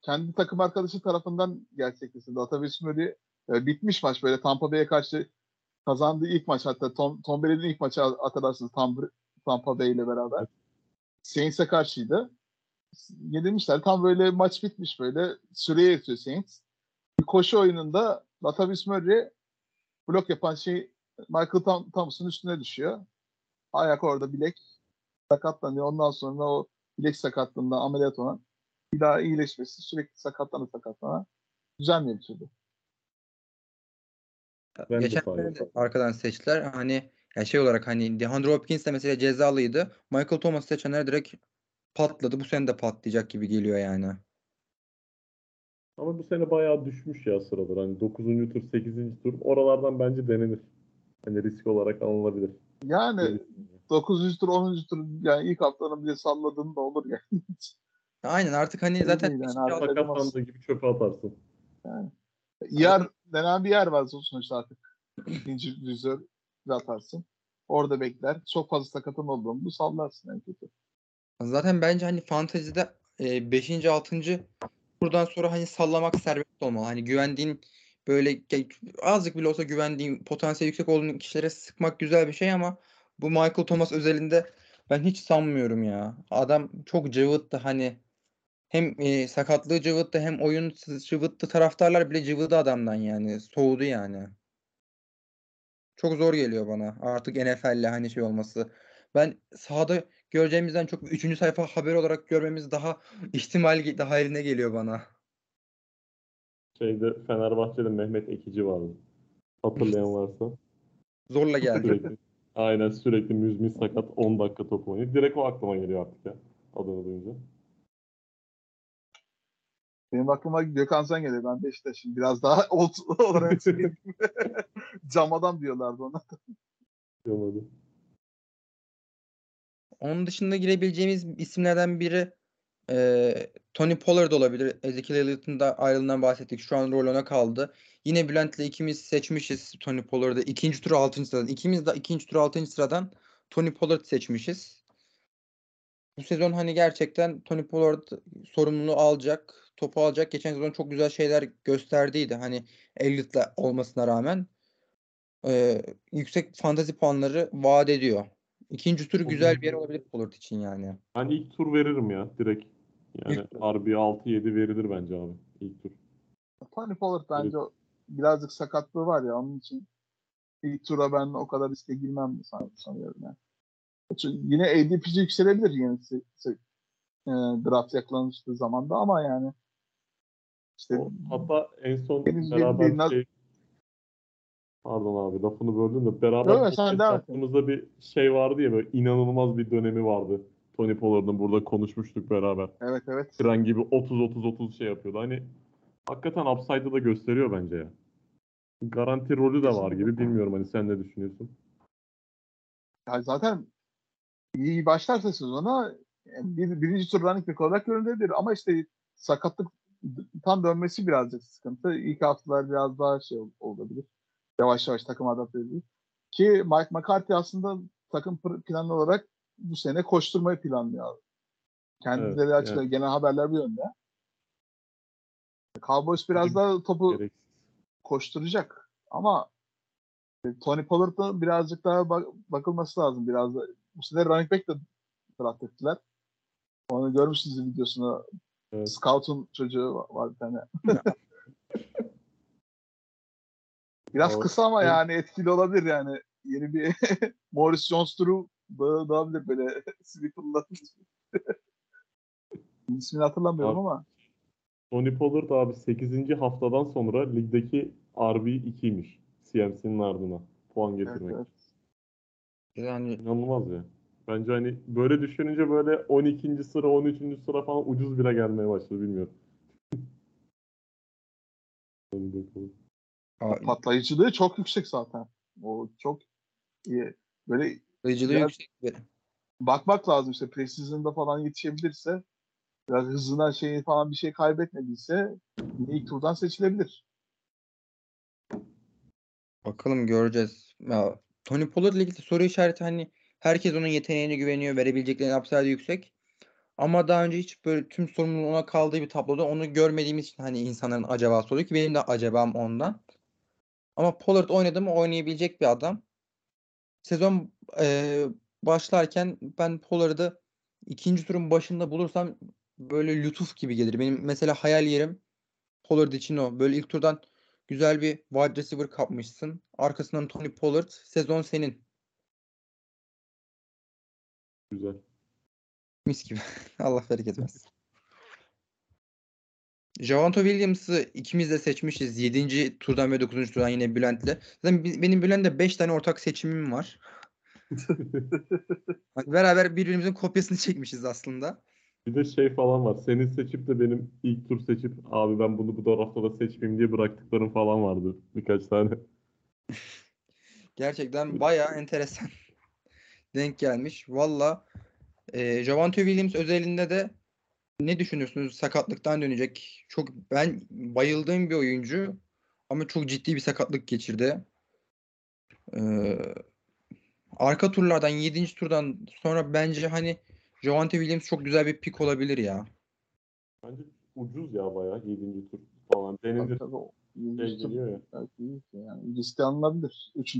Speaker 3: kendi takım arkadaşı tarafından gerçekleşti. Atavis Murray e, bitmiş maç böyle Tampa Bay'e karşı kazandığı ilk maç hatta Tom, Tom Brady'nin ilk maçı hatırlarsınız Tam, Tampa Bay ile beraber. Saints'e karşıydı. Yenilmişler. Tam böyle maç bitmiş böyle. Süreye yatıyor Saints. Bir koşu oyununda Latavius Murray blok yapan şey Michael Tom, Thomas'ın üstüne düşüyor. Ayak orada bilek sakatlanıyor. Ondan sonra o bilek sakatlığından ameliyat olan bir daha iyileşmesi sürekli sakatlana sakatlana düzenliyor bir türlü.
Speaker 2: Ben
Speaker 1: Geçen sene de arkadan seçtiler. Hani ya şey olarak hani DeAndre Hopkins de mesela cezalıydı. Michael Thomas seçenler direkt patladı. Bu sene de patlayacak gibi geliyor yani.
Speaker 2: Ama bu sene bayağı düşmüş ya sıralar. Hani 9. tur, 8. tur. Oralardan bence denenir. Hani risk olarak alınabilir.
Speaker 3: Yani 9. tur 10. tur yani ilk haftanın bile salladığın da olur yani.
Speaker 1: Aynen artık hani zaten
Speaker 3: yani, artık-
Speaker 2: gibi çöpe atarsın.
Speaker 3: Yer denen bir yer var sonuçta artık. İkinci düzör atarsın. Orada bekler. Çok fazla sakatın olduğunu sallarsın en kötü.
Speaker 1: zaten bence hani fantezide 5. 6. buradan sonra hani sallamak serbest olmalı. Hani güvendiğin böyle azıcık bile olsa güvendiğin potansiyel yüksek olduğun kişilere sıkmak güzel bir şey ama bu Michael Thomas özelinde ben hiç sanmıyorum ya. Adam çok cıvıttı hani hem e, sakatlığı cıvıttı hem oyun cıvıttı taraftarlar bile cıvıdı adamdan yani soğudu yani. Çok zor geliyor bana artık NFL'le hani şey olması. Ben sahada göreceğimizden çok 3. sayfa haber olarak görmemiz daha ihtimal dahiline geliyor bana.
Speaker 2: Şeyde Fenerbahçe'de Mehmet Ekici vardı. Hatırlayan varsa.
Speaker 1: Zorla geldi.
Speaker 2: Sürekli, aynen sürekli müzmin sakat 10 dakika top oynuyor. Direkt o aklıma geliyor artık ya. Adını duyunca.
Speaker 3: Benim aklıma Gökhan Sen geliyor. Ben de işte şimdi biraz daha old olarak söyleyeyim. Cam adam diyorlardı ona.
Speaker 2: Yapamadım.
Speaker 1: Onun dışında girebileceğimiz isimlerden biri e, Tony Pollard olabilir. Ezekiel Elliott'ın da ayrılığından bahsettik. Şu an rol ona kaldı. Yine Bülent'le ikimiz seçmişiz Tony Pollard'ı. İkinci tur altıncı sıradan. İkimiz de ikinci tur altıncı sıradan Tony Pollard seçmişiz. Bu sezon hani gerçekten Tony Pollard sorumluluğu alacak. Topu alacak. Geçen sezon çok güzel şeyler gösterdiydi. Hani Elliott'la olmasına rağmen. E, yüksek fantazi puanları vaat ediyor. İkinci tur güzel bir yer olabilir Pollard için yani.
Speaker 2: Ben ilk tur veririm ya direkt. Yani
Speaker 1: İlk.
Speaker 2: RB 6-7 verilir bence abi ilk tur.
Speaker 3: Tony Pollard bence o birazcık sakatlığı var ya onun için ilk tura ben o kadar riske girmem san- sanıyorum yani. Çünkü Yine ADP'ci yükselebilir yine se- se- e, draft yaklaştığı zamanda ama yani işte
Speaker 2: hatta en son
Speaker 3: Benim-
Speaker 2: beraber
Speaker 3: benim-
Speaker 2: şey Pardon abi lafını böldüm de beraber
Speaker 3: Yok, sen
Speaker 2: yaptığımızda bir şey vardı ya böyle inanılmaz bir dönemi vardı. Tony Pollard'ın burada konuşmuştuk beraber.
Speaker 3: evet evet.
Speaker 2: Tren gibi 30-30-30 şey yapıyordu. Hani hakikaten upside'ı da gösteriyor bence ya. Garanti rolü de var gibi bilmiyorum hani sen ne düşünüyorsun?
Speaker 3: Ya zaten iyi başlarsa sezona bir, birinci tur running back olarak görünebilir ama işte sakatlık tam dönmesi birazcık sıkıntı. İlk haftalar biraz daha şey ol- olabilir. Yavaş yavaş takım adapte edilir. Ki Mike McCarthy aslında takım planı olarak bu sene koşturmayı planlıyor. Kendileri
Speaker 2: Evet,
Speaker 3: açıkladı. Genel haberler bir yönde. Cowboys biraz daha topu
Speaker 2: Gereksiz.
Speaker 3: koşturacak. Ama e, Tony Pollard'a birazcık daha bak- bakılması lazım. Biraz da. Bu sene running back de draft ettiler. Onu görmüşsünüz videosunu.
Speaker 2: Evet.
Speaker 3: Scout'un çocuğu var, var bir tane. Biraz
Speaker 2: O-
Speaker 3: kısa ama yani etkili olabilir yani. Yeni bir Morris Jones-Drew da- dağılabilir böyle sweeper'la. İsmini hatırlamıyorum
Speaker 2: Abi,
Speaker 3: ama.
Speaker 2: Tony Pollard abi 8. haftadan sonra ligdeki RB 2'ymiş. CMC'nin ardına puan
Speaker 3: Evet,
Speaker 2: getirmek.
Speaker 3: evet.
Speaker 1: Yani
Speaker 2: İnanılmaz ya. Bence hani böyle düşününce böyle 12. sıra 13. sıra falan ucuz bile gelmeye başladı bilmiyorum.
Speaker 3: Patlayıcılığı çok yüksek zaten. O çok iyi. Böyle Biraz-
Speaker 1: yüksek
Speaker 3: bakmak lazım işte preseason'da falan yetişebilirse biraz hızına şeyi falan bir şey kaybetmediyse ilk turdan seçilebilir.
Speaker 1: Bakalım göreceğiz. Ya, Tony Pollard'la ilgili soru işareti hani herkes onun yeteneğine güveniyor. Verebileceklerinin upside yüksek. Ama daha önce hiç böyle tüm sorumluluğun ona kaldığı bir tabloda onu görmediğimiz için hani insanların acaba soruyor ki benim de acabam ondan. Ama Pollard oynadı mı oynayabilecek bir adam. Sezon eee, başlarken ben Pollard'ı ikinci turun başında bulursam böyle lütuf gibi gelir. Benim mesela hayal yerim Pollard için o. Böyle ilk turdan güzel bir wide receiver kapmışsın. Arkasından Tony Pollard. Sezon senin.
Speaker 2: Güzel.
Speaker 1: Mis gibi. Allah bereket versin. Javonto Williams'ı ikimiz de seçmişiz. 7. turdan ve 9. turdan yine Bülent'le. Zaten benim Bülent'le 5 tane ortak seçimim var. Hani beraber birbirimizin kopyasını çekmişiz aslında.
Speaker 2: Bir de şey falan var. Senin seçip de benim ilk tur seçip abi ben bunu bu da seçmeyeyim diye bıraktıklarım falan vardı. Birkaç tane.
Speaker 1: Gerçekten bayağı enteresan denk gelmiş. Valla e, Javante Williams özelinde de ne düşünürsünüz? Sakatlıktan dönecek. Çok ben bayıldığım bir oyuncu ama çok ciddi bir sakatlık geçirdi. Ee, arka turlardan 7. turdan sonra bence hani Javante Williams çok güzel bir pik olabilir ya.
Speaker 2: Bence ucuz ya bayağı 7. tur falan. Denince şey geliyor ya.
Speaker 3: Yani liste alınabilir. 3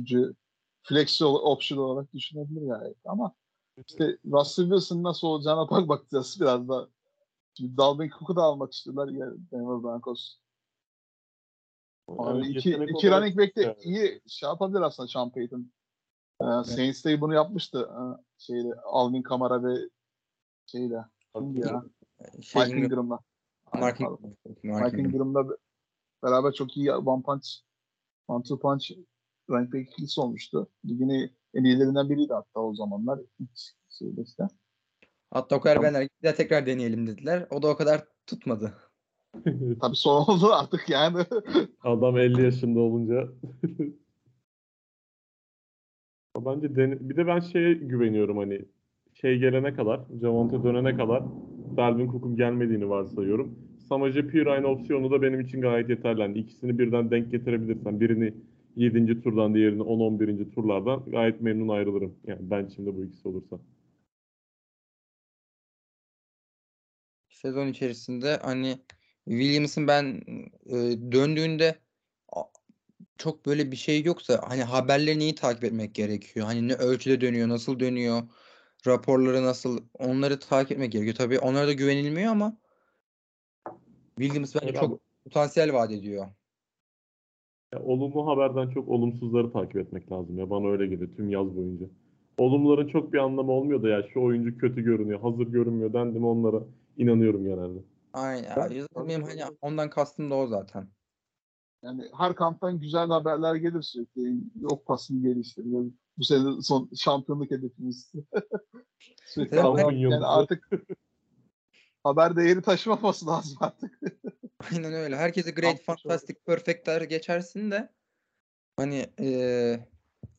Speaker 3: flexi option olarak düşünebilir yani. Ama işte Russell Wilson nasıl olacağına bak bakacağız biraz da. Şimdi Dalvin Cook'u da almak istiyorlar ya yani Denver Broncos.
Speaker 2: Abi
Speaker 3: yani iki, iki running back de
Speaker 2: yani.
Speaker 3: iyi şey yapabilir aslında Sean Payton. Ee, evet. Saints de bunu yapmıştı. Ee, şeyle Alvin Kamara ve şeyle. Kimdi ya?
Speaker 1: Şey,
Speaker 3: Mike Ingram'la.
Speaker 1: Mark,
Speaker 3: Ingram'la beraber çok iyi one punch, one two punch running back ikilisi olmuştu. Ligin en iyilerinden biriydi hatta o zamanlar. Şeyde işte.
Speaker 1: Hatta o kadar benler bir daha tekrar deneyelim dediler. O da o kadar tutmadı.
Speaker 3: Tabii son oldu artık yani.
Speaker 2: Adam 50 yaşında olunca. Bence dene- bir de ben şeye güveniyorum hani şey gelene kadar, Javonte dönene kadar Dalvin Cook'un gelmediğini varsayıyorum. Samaje Perine opsiyonu da benim için gayet yeterli. Yani ikisini birden denk getirebilirsen birini 7. turdan diğerini 10-11. turlardan gayet memnun ayrılırım. Yani ben şimdi bu ikisi olursa.
Speaker 1: Sezon içerisinde hani Williams'ın ben e, döndüğünde çok böyle bir şey yoksa hani haberlerini iyi takip etmek gerekiyor. Hani ne ölçüde dönüyor, nasıl dönüyor, raporları nasıl onları takip etmek gerekiyor. Tabii onlara da güvenilmiyor ama Williams bence
Speaker 2: Evet
Speaker 1: çok potansiyel vaat ediyor.
Speaker 2: Ya, olumlu haberden çok olumsuzları takip etmek lazım ya. Bana öyle geliyor tüm yaz boyunca. Olumluların çok bir anlamı olmuyor da ya şu oyuncu kötü görünüyor, hazır görünmüyor dendi mi onlara inanıyorum genelde.
Speaker 1: Aynen.
Speaker 3: Ben-
Speaker 1: Benim hani ondan kastım da o zaten.
Speaker 3: Yani her kamptan güzel haberler gelir sürekli. Yok pasını geliştiriyor. Bu sene son şampiyonluk hedefimiz. sürekli yani artık haber değeri taşımaması lazım artık.
Speaker 1: Aynen öyle. Herkese great, fantastic, perfect'ler geçersin de hani eee,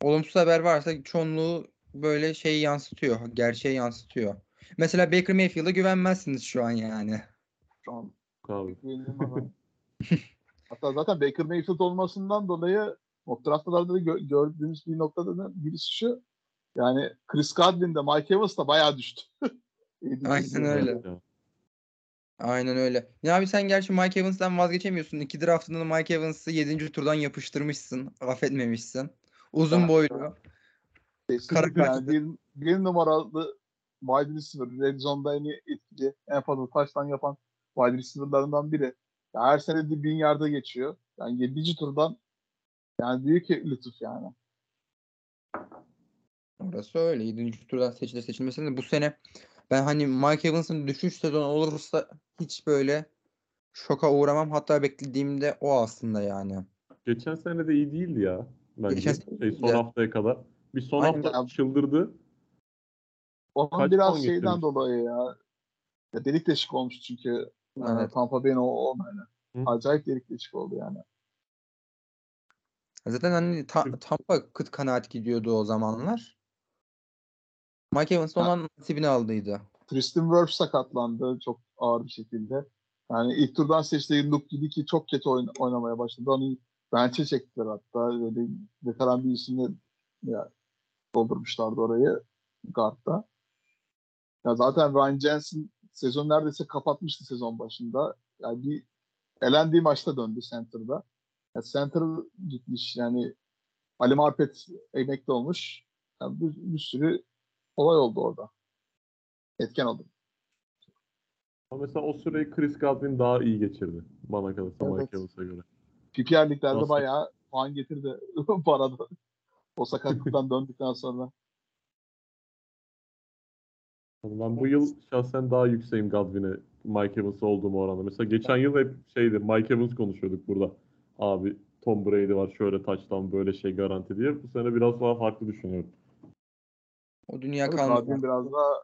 Speaker 1: olumsuz haber varsa çoğunluğu böyle şey yansıtıyor. Gerçeği yansıtıyor. Mesela Baker Mayfield'a güvenmezsiniz şu an yani.
Speaker 3: Şu an
Speaker 2: Abi.
Speaker 3: Hatta zaten Baker Mayfield olmasından dolayı mock draftlarda da gö- gördüğümüz bir noktada da birisi şu. Yani Chris Godwin de Mike Evans da bayağı düştü.
Speaker 1: Aynen öyle. Aynen öyle. Ya abi sen gerçi Mike Evans'tan vazgeçemiyorsun. İki draftında da Mike Evans'ı 7. turdan yapıştırmışsın. Affetmemişsin. Uzun
Speaker 3: Evet.
Speaker 1: boylu. Kara
Speaker 3: yani bir, bir numaralı wide receiver. Red zone'da en etkili, en fazla taştan yapan wide receiver'larından biri. Ya her sene de bin yarda geçiyor. Yani 7. turdan yani büyük lütuf yani.
Speaker 1: Orası öyle. 7. turdan seçilir seçilmesine de bu sene ben hani Mike Evans'ın düşüş sezonu olursa hiç böyle şoka uğramam. Hatta beklediğimde o aslında yani.
Speaker 2: Geçen sene de iyi değildi ya. Bence.
Speaker 1: Geçen sene
Speaker 2: Şey, son
Speaker 1: iyiydi.
Speaker 2: haftaya kadar. Bir son
Speaker 1: Aynen.
Speaker 2: hafta çıldırdı.
Speaker 3: Onun
Speaker 2: Kaç
Speaker 3: biraz şeyden
Speaker 2: getirmiş?
Speaker 3: dolayı ya. ya delik deşik olmuş çünkü
Speaker 1: Evet.
Speaker 3: evet. Tampa Bay'in o, o yani.
Speaker 2: Hı.
Speaker 3: Acayip delik deşik oldu yani.
Speaker 1: Zaten hani ta- Tampa kıt kanaat gidiyordu o zamanlar. Mike Evans onun nasibini aldıydı.
Speaker 3: Tristan Wirfs sakatlandı çok ağır bir şekilde. Yani ilk turdan seçtiği Luke Gidiki çok kötü oyn- oynamaya başladı. Onu bench'e çektiler hatta. Böyle veteran bir isimle ya, doldurmuşlardı orayı guard'da. Ya zaten Ryan Jensen sezon neredeyse kapatmıştı sezon başında. Yani bir elendiği maçta döndü center'da. Ya center gitmiş yani Ali Marpet emekli olmuş. Yani bir, bir sürü olay oldu orada. Etken oldu.
Speaker 2: Ama mesela o süreyi Chris Godwin daha iyi geçirdi. Bana kalırsa
Speaker 3: Evet.
Speaker 2: Mike Evans'a göre.
Speaker 3: PPR liglerde
Speaker 2: Nasıl?
Speaker 3: bayağı puan getirdi bu arada. O sakatlıktan döndükten sonra.
Speaker 2: Ben bu yıl şahsen daha yükseğim Godwin'e Mike Evans'a olduğum oranda. Mesela geçen yıl hep şeydi Mike Evans konuşuyorduk burada. Abi Tom Brady var şöyle taçtan böyle şey garanti diye. Bu sene biraz daha farklı düşünüyorum.
Speaker 1: O dünya kalmadı.
Speaker 3: Godwin biraz daha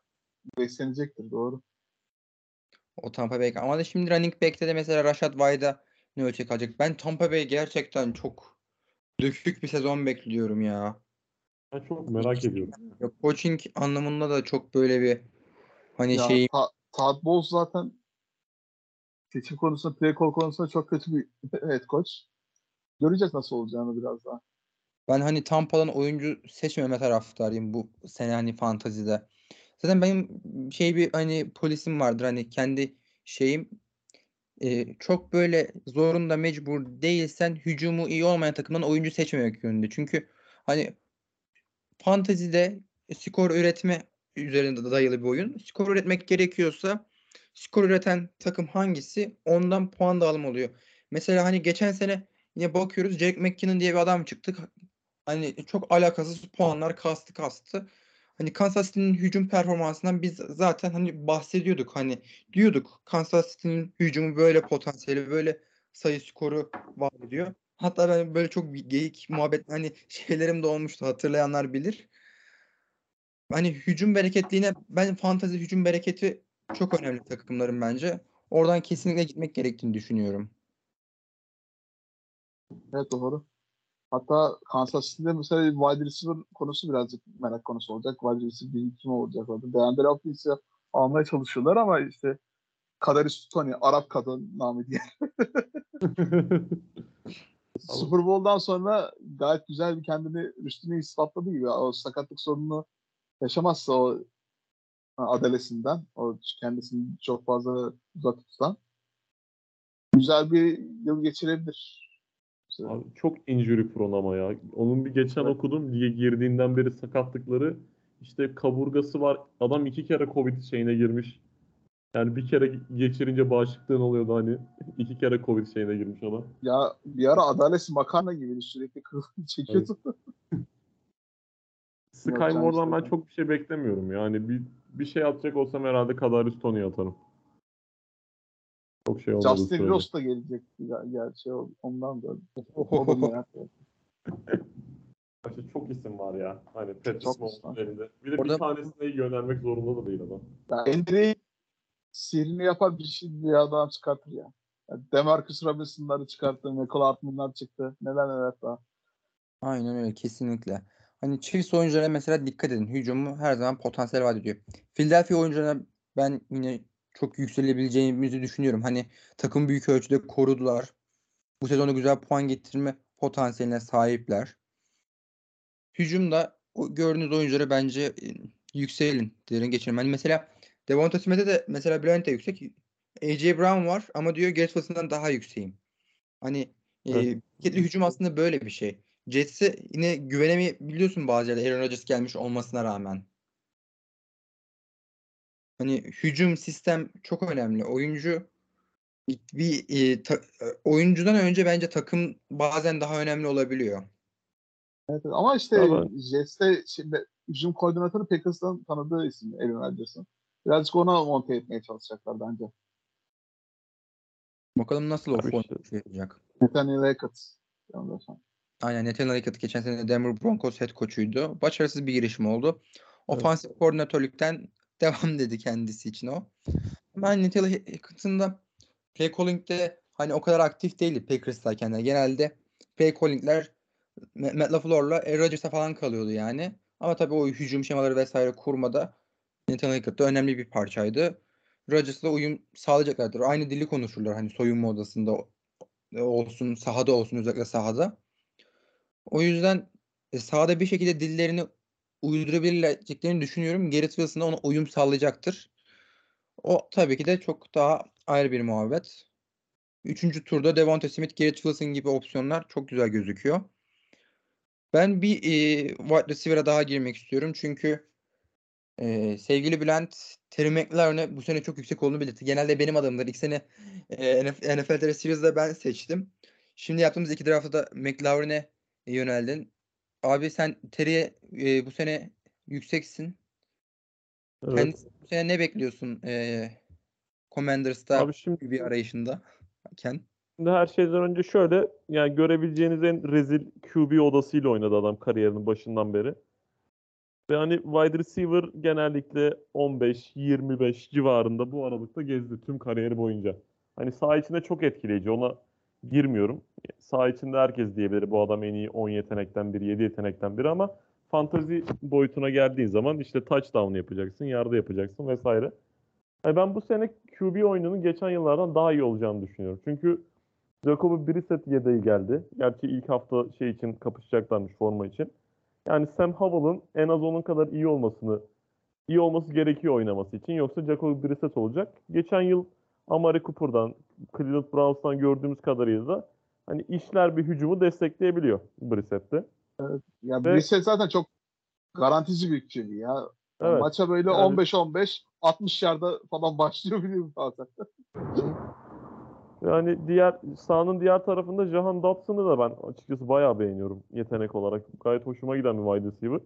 Speaker 3: beslenecektir doğru.
Speaker 1: O Tampa Bay. Ama da şimdi running back'te de mesela Rashad White'a ne ölçek alacak? Ben Tampa Bay gerçekten çok dökük bir sezon bekliyorum ya.
Speaker 2: Ben çok merak ediyorum.
Speaker 1: Ya coaching anlamında da çok böyle bir hani
Speaker 3: Ya,
Speaker 1: şey
Speaker 3: Ta- Todd Bowles zaten seçim konusunda, play call konusunda çok kötü bir head coach. Göreceğiz nasıl olacağını biraz daha.
Speaker 1: ben hani Tampa'dan oyuncu seçmeme taraftarıyım bu sene hani fantazide. Zaten benim şey bir hani polisim vardır hani kendi şeyim e, çok böyle zorunda mecbur değilsen hücumu iyi olmayan takımdan oyuncu seçmemek yönünde. Çünkü hani fantazide skor üretme üzerinde dayalı bir oyun. Skor üretmek gerekiyorsa skor üreten takım hangisi ondan puan dağılımı oluyor. Mesela hani geçen sene yine bakıyoruz Jake McKinnon diye bir adam çıktı. Hani çok alakasız puanlar kastı kastı. Hani Kansas City'nin hücum performansından biz zaten hani bahsediyorduk. Hani diyorduk Kansas City'nin hücumu böyle potansiyeli, böyle sayı skoru var diyor. Hatta ben böyle çok geyik muhabbet hani şeylerim de olmuştu. Hatırlayanlar bilir. Hani hücum bereketliğine ben fantazi hücum bereketi çok önemli takımların bence. Oradan kesinlikle gitmek gerektiğini düşünüyorum.
Speaker 3: Evet doğru. Hatta Kansas City'de mesela wide receiver konusu birazcık merak konusu olacak. Wide receiver bir kim olacak orada. DeAndre Hopkins'i almaya çalışıyorlar ama işte Kadarius Tony, Arap kadın namı diye. Super Bowl'dan sonra gayet güzel bir kendini üstüne ispatladı gibi. O sakatlık sorununu yaşamazsa o adalesinden, o kendisini çok fazla uzak tutsan güzel bir yıl geçirebilir.
Speaker 2: Abi çok injury prone ama ya. Onun bir geçen
Speaker 3: Evet.
Speaker 2: okudum. Lige girdiğinden beri sakatlıkları işte kaburgası var. Adam iki kere Covid şeyine girmiş. Yani bir kere geçirince bağışıklığın oluyordu hani. iki kere Covid şeyine girmiş adam.
Speaker 3: Ya bir ara adalesi makarna gibi sürekli kırılıp çekiyordu.
Speaker 2: Sky
Speaker 3: Yok,
Speaker 2: Moore'dan ben çok bir şey beklemiyorum. Yani bir bir şey atacak olsam herhalde Kadarius Tony'yi atarım. Çok şey olmadı.
Speaker 3: Justin Ross da gelecekti ya, gerçi ondan da. O da merak ettim.
Speaker 2: İşte çok isim var ya. Hani Patrick
Speaker 3: Çok
Speaker 2: Mahomes'un elinde. Bir de
Speaker 1: Orada-
Speaker 2: bir tanesine yönelmek zorunda da değil adam.
Speaker 3: Yani NBA sihrini yapan bir şey bir adam çıkartır ya. Yani Demarcus Robinson'ları çıkarttı, Michael Hartman'lar çıktı. Neler neler daha.
Speaker 1: Aynen öyle kesinlikle. Hani Chiefs oyunculara mesela dikkat edin. Hücumu her zaman potansiyel vaat ediyor. Philadelphia oyuncularına ben yine çok yükselebileceğimizi düşünüyorum. Hani takım büyük ölçüde korudular. Bu sezonda güzel puan getirme potansiyeline sahipler. Hücumda o gördüğünüz oyunculara bence e, yükselin derin geçirin. Hani mesela Devonta Smith'e de mesela Bryant de yüksek. AJ Brown var ama diyor Garrett Wilson'dan daha yükseğim. Hani e,
Speaker 2: Evet.
Speaker 1: hareketli hücum aslında böyle bir şey. Jets'e yine güvenemeyebiliyorsun bazı yerde Aaron Rodgers gelmiş olmasına rağmen. Hani hücum sistem çok önemli. Oyuncu bir e, ta- e, oyuncudan önce bence takım bazen daha önemli olabiliyor.
Speaker 3: Evet, ama işte
Speaker 2: ben-
Speaker 3: Jets'te şimdi hücum koordinatörü Packers'tan tanıdığı isim Aaron Rodgers'ın. Birazcık ona monte etmeye çalışacaklar bence.
Speaker 1: Bakalım nasıl o form
Speaker 2: işte.
Speaker 1: şey yapacak.
Speaker 3: Nathaniel Hackett.
Speaker 1: Aynen Nathaniel Hackett geçen sene Denver Broncos head coach'uydu. Başarısız bir girişim oldu. Ofansif koordinatörlükten devam dedi kendisi için o. Ben Nathaniel Hackett'ın play calling'de hani o kadar aktif değildi Packers'tayken. Yani genelde play calling'ler Ma- Matt LaFleur'la Aaron Rodgers'a falan kalıyordu yani. Ama tabii o hücum şemaları vesaire kurmada Nathaniel Hackett da önemli bir parçaydı. Rodgers'la uyum sağlayacaklardır. Aynı dili konuşurlar hani soyunma odasında olsun, sahada olsun özellikle sahada. O yüzden e, sahada bir şekilde dillerini uydurabileceklerini düşünüyorum. Garrett Wilson ona uyum sağlayacaktır. O tabii ki de çok daha ayrı bir muhabbet. Üçüncü turda Devonta Smith, Garrett Wilson gibi opsiyonlar çok güzel gözüküyor. Ben bir e, wide receiver'a daha girmek istiyorum. Çünkü e, sevgili Bülent, Terry McLaurin'e bu sene çok yüksek olduğunu belirtti. Genelde benim adamımdır. İlk sene e, NFL, Receiviers'da ben seçtim. Şimdi yaptığımız iki draftta da McLaurin'e yöneldin. Abi sen Terry'e e, bu sene yükseksin.
Speaker 2: Evet.
Speaker 1: Kendisi bu sene ne bekliyorsun e, Commanders'ta
Speaker 2: Abi şimdi
Speaker 1: bir arayışında? Ken.
Speaker 2: Şimdi her şeyden önce şöyle yani görebileceğiniz en rezil QB odasıyla oynadı adam kariyerinin başından beri. Ve hani wide receiver genellikle 15-25 civarında bu aralıkta gezdi tüm kariyeri boyunca. Hani saha içinde çok etkileyici ona girmiyorum. Saha içinde herkes diyebilir bu adam en iyi 10 yetenekten biri, 7 yetenekten biri ama fantazi boyutuna geldiğin zaman işte touchdown yapacaksın, yarda yapacaksın vesaire. Yani ben bu sene QB oyununun geçen yıllardan daha iyi olacağını düşünüyorum. Çünkü Jacoby Brissett yedeği geldi. Gerçi ilk hafta şey için kapışacaklarmış forma için. Yani Sam Howell'ın en az onun kadar iyi olmasını iyi olması gerekiyor oynaması için. Yoksa Jacoby Brissett olacak. Geçen yıl Amari Cooper'dan, Cleveland Browns'tan gördüğümüz kadarıyla da hani işler bir hücumu destekleyebiliyor Brissett'te.
Speaker 3: Ya
Speaker 2: Ve-
Speaker 3: Brissett zaten çok garantici bir QB ya.
Speaker 2: Evet.
Speaker 3: Maça böyle
Speaker 2: Yani-
Speaker 3: 15-15 60 yarda falan başlıyor biliyorum bazen.
Speaker 2: Yani diğer sahanın diğer tarafında Jahan Dotson'ı da ben açıkçası bayağı beğeniyorum yetenek olarak. Gayet hoşuma giden bir wide receiver.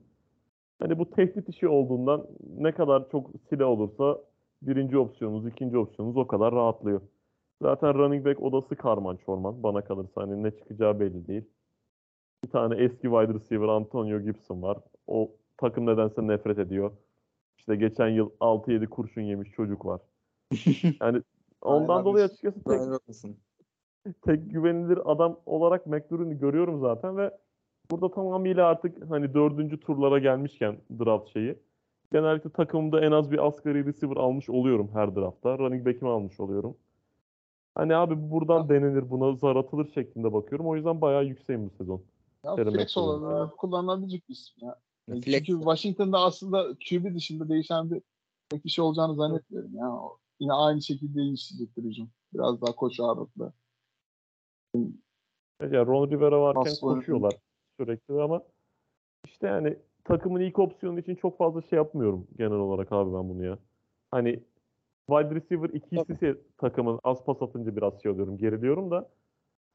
Speaker 2: Hani bu tehdit işi olduğundan ne kadar çok silah olursa birinci opsiyonunuz, ikinci opsiyonunuz o kadar rahatlıyor. Zaten running back odası karman çorman. Bana kalırsa hani ne çıkacağı belli değil. Bir tane eski wide receiver Antonio Gibson var. O takım nedense nefret ediyor. İşte geçen yıl 6-7 kurşun yemiş çocuk var. Yani ondan
Speaker 3: Aynen.
Speaker 2: dolayı açıkçası tek, tek güvenilir adam olarak McLaurin'i görüyorum zaten ve burada tamamıyla artık hani dördüncü turlara gelmişken draft şeyi genellikle takımımda en az bir asgari receiver almış oluyorum her draftta. Running back'imi almış oluyorum. Hani abi buradan denenir buna zar atılır şeklinde bakıyorum. O yüzden bayağı yükseğim bu sezon.
Speaker 3: Ya
Speaker 2: Kerem
Speaker 3: flex olarak kullanılabilecek bir isim ya. Yani
Speaker 1: Flex.
Speaker 3: Çünkü Washington'da aslında QB dışında değişen bir pek şey olacağını zannetmiyorum ya. O Yine aynı şekilde işleyecektir hücum. Biraz daha koç ağırlıklı.
Speaker 2: Ya Ron Rivera varken
Speaker 3: oyunu.
Speaker 2: koşuyorlar sürekli ama işte yani takımın ilk opsiyonu için çok fazla şey yapmıyorum genel olarak abi ben bunu ya. Hani wide receiver ikisi takımın az pas atınca biraz şey oluyorum, geriliyorum da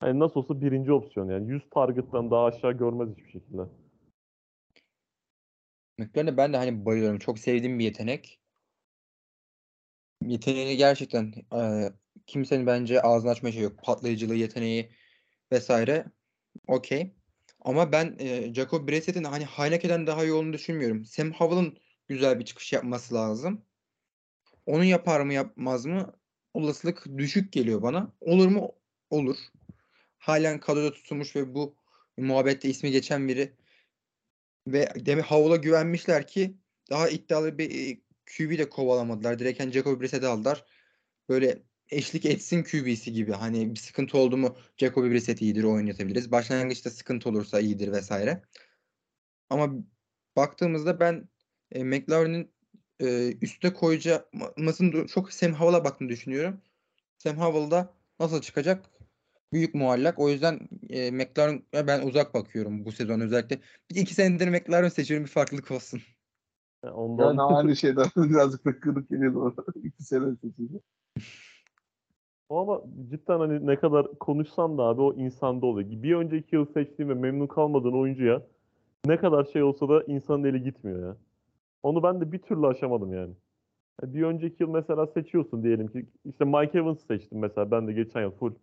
Speaker 2: hani nasıl olsa birinci opsiyon yani 100 target'tan daha aşağı görmez hiçbir şekilde.
Speaker 1: McLaren'e ben de hani bayılıyorum. Çok sevdiğim bir yetenek. Yeteneğini gerçekten e, kimsenin bence ağzını açma şey yok. Patlayıcılığı, yeteneği vesaire. Okey. Ama ben e, Jacob Brissett'in hani Heineken'den daha iyi olduğunu düşünmüyorum. Sam Howell'ın güzel bir çıkış yapması lazım. Onu yapar mı yapmaz mı? Olasılık düşük geliyor bana. Olur mu? Olur. Halen kadroda tutulmuş ve bu muhabbette ismi geçen biri ve demek Howell'a güvenmişler ki daha iddialı bir QB de kovalamadılar. Direkt hani Jacoby Brissett'i aldılar. Böyle eşlik etsin QB'si gibi. Hani bir sıkıntı oldu mu Jacoby Brissett iyidir oynatabiliriz. Başlangıçta sıkıntı olursa iyidir vesaire. Ama baktığımızda ben e, McLaren'in e, üste koyacağımızın çok Sam Howell'a baktığını düşünüyorum. Sam Howell'da nasıl çıkacak? Büyük muallak. O yüzden e, McLaren'a ben uzak bakıyorum bu sezon özellikle. Bir iki senedir McLaren seçiyorum bir farklılık olsun.
Speaker 2: Ondan
Speaker 3: Yani aynı şeyden birazcık da kırık geliyor. İki sene seçildi.
Speaker 2: Ama cidden hani ne kadar konuşsan da abi o insanda oluyor. Bir önceki yıl seçtiğim ve memnun kalmadığın oyuncuya ne kadar şey olsa da insanın eli gitmiyor ya. Onu ben de bir türlü aşamadım yani. Yani Bir önceki yıl mesela seçiyorsun diyelim ki işte Mike Evans seçtim mesela ben de geçen yıl full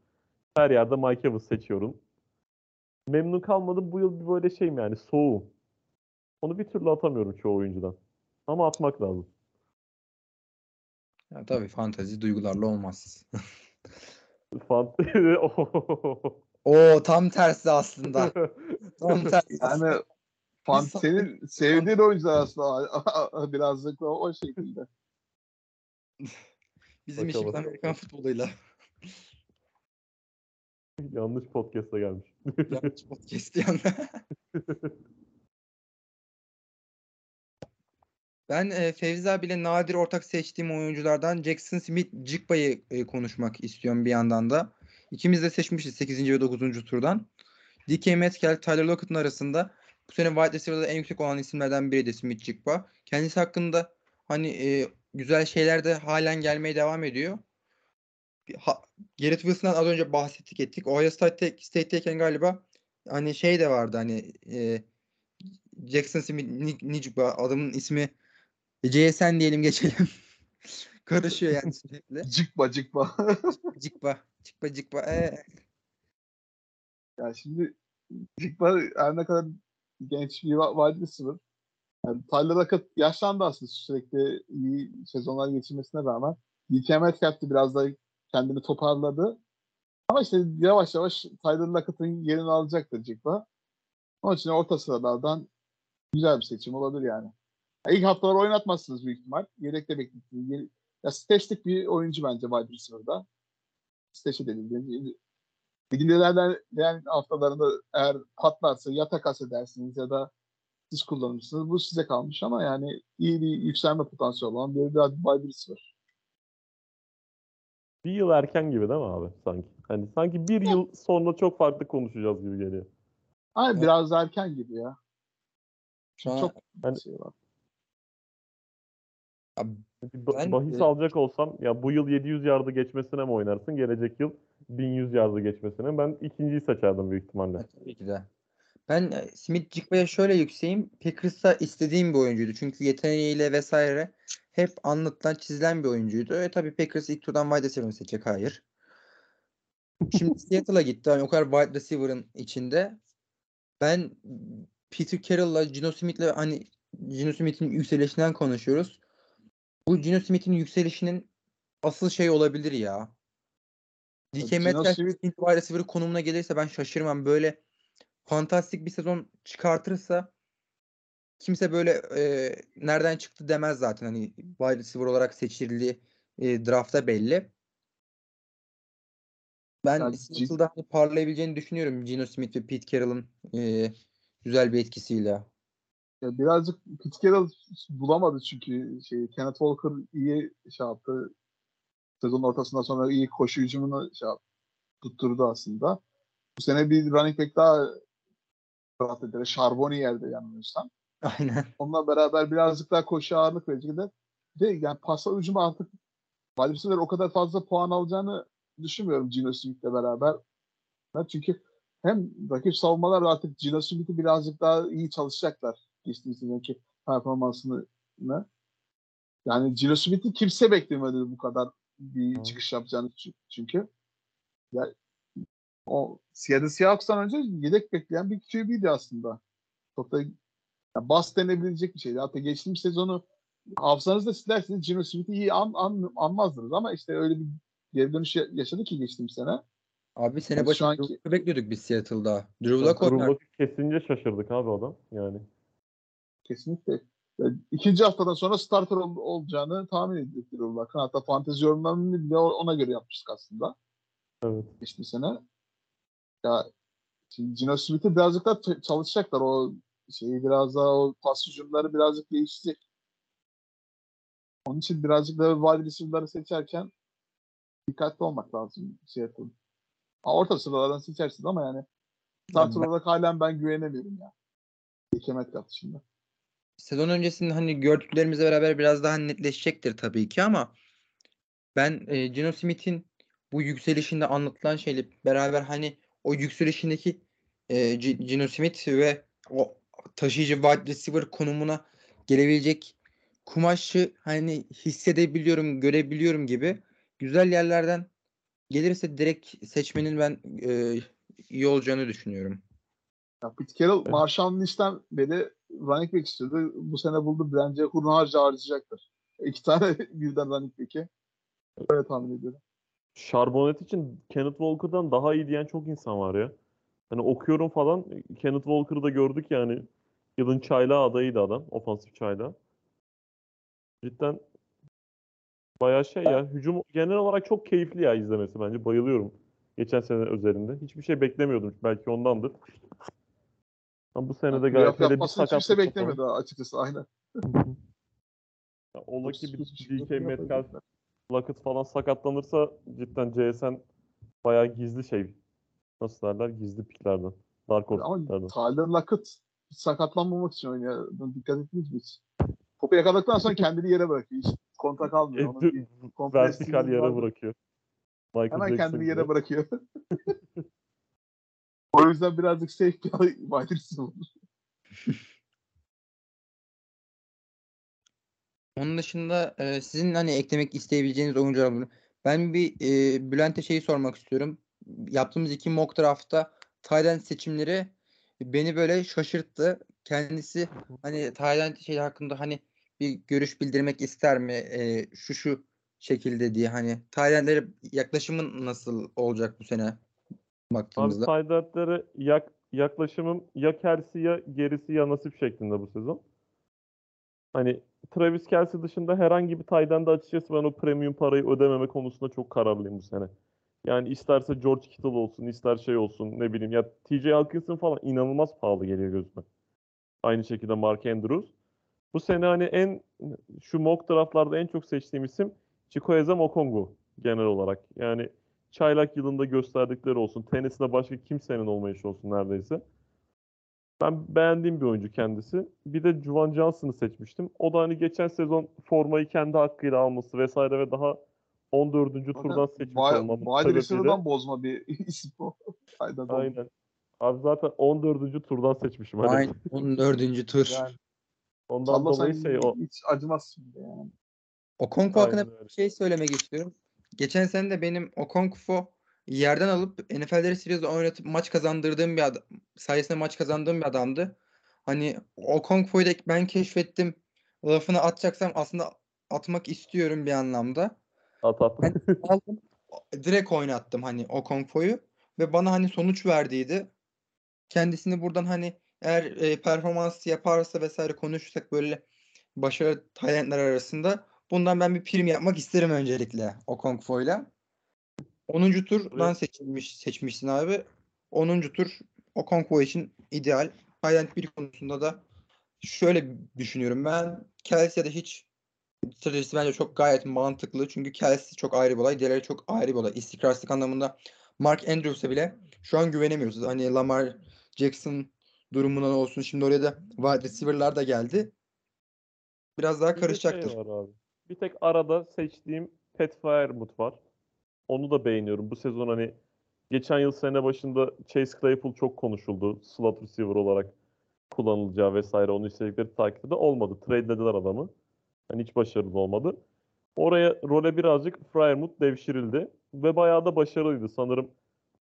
Speaker 2: her yerde Mike Evans seçiyorum. Memnun kalmadım bu yıl bir böyle şeyim yani soğuğum. Onu bir türlü atamıyorum çoğu oyuncudan. Ama atmak lazım.
Speaker 1: Ya tabii fantezi duygularla olmaz.
Speaker 2: Fant-
Speaker 1: Oo tam tersi aslında. Tam tersi.
Speaker 3: Yani fan,
Speaker 1: İnsan-
Speaker 3: senin sevdiğin oyuncular aslında birazcık o, o şekilde.
Speaker 1: Bizim işimiz Amerikan futboluyla.
Speaker 2: Yanlış podcast'a gelmiş.
Speaker 1: Yanlış podcast yani. Ben e, Fevzi abiyle nadir ortak seçtiğim oyunculardan Jackson Smith Jigba'yı e, konuşmak istiyorum bir yandan da. İkimiz de seçmişiz 8. ve 9. turdan. DK Metcalf, Tyler Lockett'ın arasında bu sene wide receiver'da en yüksek olan isimlerden biriydi Smith Jigba. Kendisi hakkında hani e, güzel şeyler de halen gelmeye devam ediyor. Ha, Garrett Wilson'dan az önce bahsettik ettik. Ohio State, galiba hani şey de vardı hani e, Jackson Smith Ni- Nijigba adamın ismi JSN diyelim geçelim. Karışıyor yani sürekli.
Speaker 3: Cıkma cıkma.
Speaker 1: Cikba. Cikba cikba. Ee,
Speaker 3: yani şimdi cıkma her ne kadar genç bir wide receiver. Yani Tyler Lockett yaşlandı aslında sürekli iyi sezonlar geçirmesine rağmen. DK Metcalf de biraz da kendini toparladı. Ama işte yavaş yavaş Tyler Lockett'ın yerini alacaktır Cıkma. Onun için orta sıralardan güzel bir seçim olabilir yani. Ya İlk haftalar oynatmazsınız büyük ihtimal. Yedekte. Yeri- Ya Stash'lik bir oyuncu bence wide receiver'da. Stash'i denildiğinde. Ligin ilerleyen haftalarında eğer patlarsa ya takas edersiniz ya da siz kullanırsınız. Bu size kalmış ama yani iyi bir yükselme potansiyeli olan bir, wide receiver.
Speaker 2: Bir yıl erken gibi değil mi abi sanki? Hani sanki bir yıl sonra çok farklı konuşacağız gibi geliyor.
Speaker 3: Ay
Speaker 1: Evet.
Speaker 3: biraz erken gibi ya.
Speaker 1: şu an
Speaker 3: Çok
Speaker 2: Hani-
Speaker 3: şey var.
Speaker 1: Ben-
Speaker 2: bahis alacak olsam ya bu yıl 700 yardı geçmesine mi oynarsın? Gelecek yıl 1100 yardı geçmesine. mi? Ben ikinciyi seçerdim büyük ihtimalle.
Speaker 1: tabii ki de. Ben e, Smith Jigba'ya şöyle yükseğim. Packers'ta istediğim bir oyuncuydu. Çünkü yeteneğiyle vesaire hep anlatılan, çizilen bir oyuncuydu. E tabii Packers ilk turdan wide receiver seçecek? Hayır. Şimdi Seattle'a gitti. Hani o kadar wide receiver'ın içinde. Ben Peter Carroll'la Gino Smith'le hani Gino Smith'in yükselişinden konuşuyoruz. Bu Gino Smith'in yükselişinin asıl şey olabilir ya. DK Metcalf wide receiver konumuna gelirse ben şaşırmam. Böyle fantastik bir sezon çıkartırsa kimse böyle e, nereden çıktı demez zaten. Hani wide receiver olarak seçildiği e, draftta belli. Ben Seattle'da hani parlayabileceğini düşünüyorum. Geno Smith ve Pete Carroll'ın e, güzel bir etkisiyle.
Speaker 3: Ya birazcık Carroll bulamadı çünkü şey Kenneth Walker iyi şey yaptı. Sezon ortasından sonra iyi koşu hücumunu şey yaptı, tutturdu aslında. Bu sene bir running back daha draft edildi. Charbonnet yerde yanılmıyorsam.
Speaker 1: Aynen.
Speaker 3: Onunla beraber birazcık daha koşu ağırlık verecek de de yani pasla hücumu artık receiver o kadar fazla puan alacağını düşünmüyorum Gino Smith'le beraber. Çünkü hem rakip savunmalar artık Gino Smith'i birazcık daha iyi çalışacaklar geçtiğimiz sezonki performansını. Yani Gino Smith'i kimse beklemedi bu kadar bir çıkış yapacağını çü- çünkü. Ya, o Seattle Seahawks'tan önce yedek bekleyen bir QB'di aslında. Çok da ya bas denebilecek bir şeydi. Hatta geçtiğimiz sezonu hafızanızda silerseniz Gino Smith'i iyi an, an, anmazdınız ama işte öyle bir geri dönüş ya- yaşadı ki geçtiğimiz sene.
Speaker 1: Abi sene
Speaker 3: Yani
Speaker 1: başı
Speaker 3: anki-
Speaker 1: bekliyorduk biz Seattle'da. Drew Lock
Speaker 2: kesince şaşırdık abi adam. Yani
Speaker 3: Kesinlikle. Yani ikinci haftadan sonra starter ol- olacağını tahmin Lock'ın. Hatta fantezi yorumlarını bile ona göre yapmıştık aslında
Speaker 2: evet.
Speaker 3: geçtiğimiz sene. Ya Gino Smith'i birazcık daha çalışacaklar. O şeyi biraz daha o pas hücumları birazcık değişecek. Onun için birazcık daha wide receiver'ları seçerken dikkatli olmak lazım Seattle'ın. Orta sıralardan seçersiniz ama yani starter olarak halen ben güvenemiyorum ya. DK Metcalf dışında.
Speaker 1: Sezon öncesinde hani gördüklerimizle beraber biraz daha netleşecektir tabii ki ama ben e, Geno Smith'in bu yükselişinde anlatılan şeyle beraber hani o yükselişindeki e, G- Geno Smith ve o taşıyıcı wide receiver konumuna gelebilecek kumaşı hani hissedebiliyorum, görebiliyorum gibi güzel yerlerden gelirse direkt seçmenin ben e, iyi olacağını düşünüyorum.
Speaker 3: Ya Pete Carroll
Speaker 2: Evet.
Speaker 3: Marshall Lynch'ten beri running back istiyordu. Bu sene buldu. Bence hurnaharca harcayacaktır. İki tane birden running back'i. Öyle tahmin ediyorum.
Speaker 2: Charbonnet için Kenneth Walker'dan daha iyi diyen çok insan var ya. Hani okuyorum falan. Kenneth Walker'ı da gördük yani. Yılın çaylağı adayıydı adam. Ofansif çaylağı. Cidden bayağı şey ya. Hücum genel olarak çok keyifli ya izlemesi bence. Bayılıyorum. Geçen sene özelinde. Hiçbir şey beklemiyordum. Belki ondandır. Ama bu sene de gayet hele bir
Speaker 3: kimse
Speaker 2: sakatlık falan.
Speaker 3: beklemedi açıkçası. Aynen.
Speaker 2: Ya ola ki bir DK
Speaker 3: yapıyor,
Speaker 2: Metcalf. Lockett falan sakatlanırsa cidden CSN bayağı gizli şey. Nasıl derler? Gizli piklerden. Dark Horse
Speaker 3: Ama
Speaker 2: piklerden.
Speaker 3: Tyler Lockett sakatlanmamak için oynuyor. Dikkat ettiniz mi hiç? Topu yakaladıktan sonra kendini yere bırakıyor. Hiç kontak almıyor. Onun bir komple
Speaker 2: Vertikal yere
Speaker 3: vardı.
Speaker 2: bırakıyor. Michael
Speaker 3: Hemen
Speaker 2: Jackson
Speaker 3: kendini yere bırakıyor. o yüzden birazcık safe bir wide receiver.
Speaker 1: Onun dışında e, sizin hani eklemek isteyebileceğiniz oyuncular mı? Ben bir e, Bülent'e şeyi sormak istiyorum. Yaptığımız iki mock draft'ta Tayland seçimleri beni böyle şaşırttı. Kendisi hani Tayland şey hakkında hani bir görüş bildirmek ister mi? E, şu şu şekilde diye hani Tayland'lere yaklaşımın nasıl olacak bu sene
Speaker 2: Abi
Speaker 1: baktığımızda?
Speaker 2: Tayland'lere yak, yaklaşımım ya Kelsey ya gerisi ya nasip şeklinde bu sezon. Hani Travis Kelsey dışında herhangi bir Tayland'da açıkçası ben o premium parayı ödememe konusunda çok kararlıyım bu sene. Yani isterse George Kittle olsun, ister şey olsun ne bileyim ya TJ Hawkinson falan inanılmaz pahalı geliyor gözüme. Aynı şekilde Mark Andrews. Bu sene hani en şu mock draftlarda en çok seçtiğim isim Chikwueze Okongu genel olarak. Yani çaylak yılında gösterdikleri olsun. Tennis'de başka kimsenin olmayışı olsun neredeyse. Ben beğendiğim bir oyuncu kendisi. Bir de Juwan Johnson'ı seçmiştim. O da hani geçen sezon formayı kendi hakkıyla alması vesaire ve daha 14. turdan seçmiş olmamın
Speaker 3: Wide
Speaker 2: sebebiyle.
Speaker 3: receiver'dan bozma bir isim o. Aynen.
Speaker 2: Aynen. Abi zaten 14. turdan seçmişim. Hani
Speaker 1: Aynen 14. tur.
Speaker 3: Yani
Speaker 2: ondan
Speaker 3: sallasan
Speaker 2: dolayı şey o.
Speaker 3: hiç acımaz şimdi yani.
Speaker 1: Okonkwo hakkında
Speaker 2: Aynen öyle.
Speaker 1: bir şey söylemek istiyorum. Geçen sene de benim Okonkwo yerden alıp NFL'leri Series'de oynatıp maç kazandırdığım bir adam, sayesinde maç kazandığım bir adamdı. Hani Okonkwo'yu da ben keşfettim. Lafını atacaksam aslında atmak istiyorum bir anlamda.
Speaker 2: At at.
Speaker 1: Ben aldım, direkt oynattım hani Okonkwo'yu ve bana hani sonuç verdiydi. Kendisini buradan hani eğer e, performans yaparsa vesaire konuşursak böyle başarılı talentler arasında bundan ben bir prim yapmak isterim öncelikle Okonkwo'yla. 10. turdan seçilmiş seçmişsin abi. 10. tur Okonkwo için ideal. Talent bir konusunda da şöyle düşünüyorum ben. Kelsey'de hiç stratejisi bence çok gayet mantıklı. Çünkü Kelsey çok ayrı bir olay. Diğerleri çok ayrı bir olay. İstikrarsızlık anlamında Mark Andrews'a bile şu an güvenemiyoruz. Hani Lamar Jackson durumundan olsun. Şimdi oraya da wide receiver'lar da geldi. Biraz daha
Speaker 2: Bir şey
Speaker 1: karışacaktır.
Speaker 2: var abi. Bir tek arada seçtiğim Pat Firemouth var. Onu da beğeniyorum. Bu sezon hani geçen yıl sene başında Chase Claypool çok konuşuldu. Slot receiver olarak kullanılacağı vesaire. Onu istedikleri takipte de olmadı. Trade'lediler adamı. Hani hiç başarılı olmadı. Oraya role birazcık Firemouth devşirildi. Ve bayağı da başarılıydı. Sanırım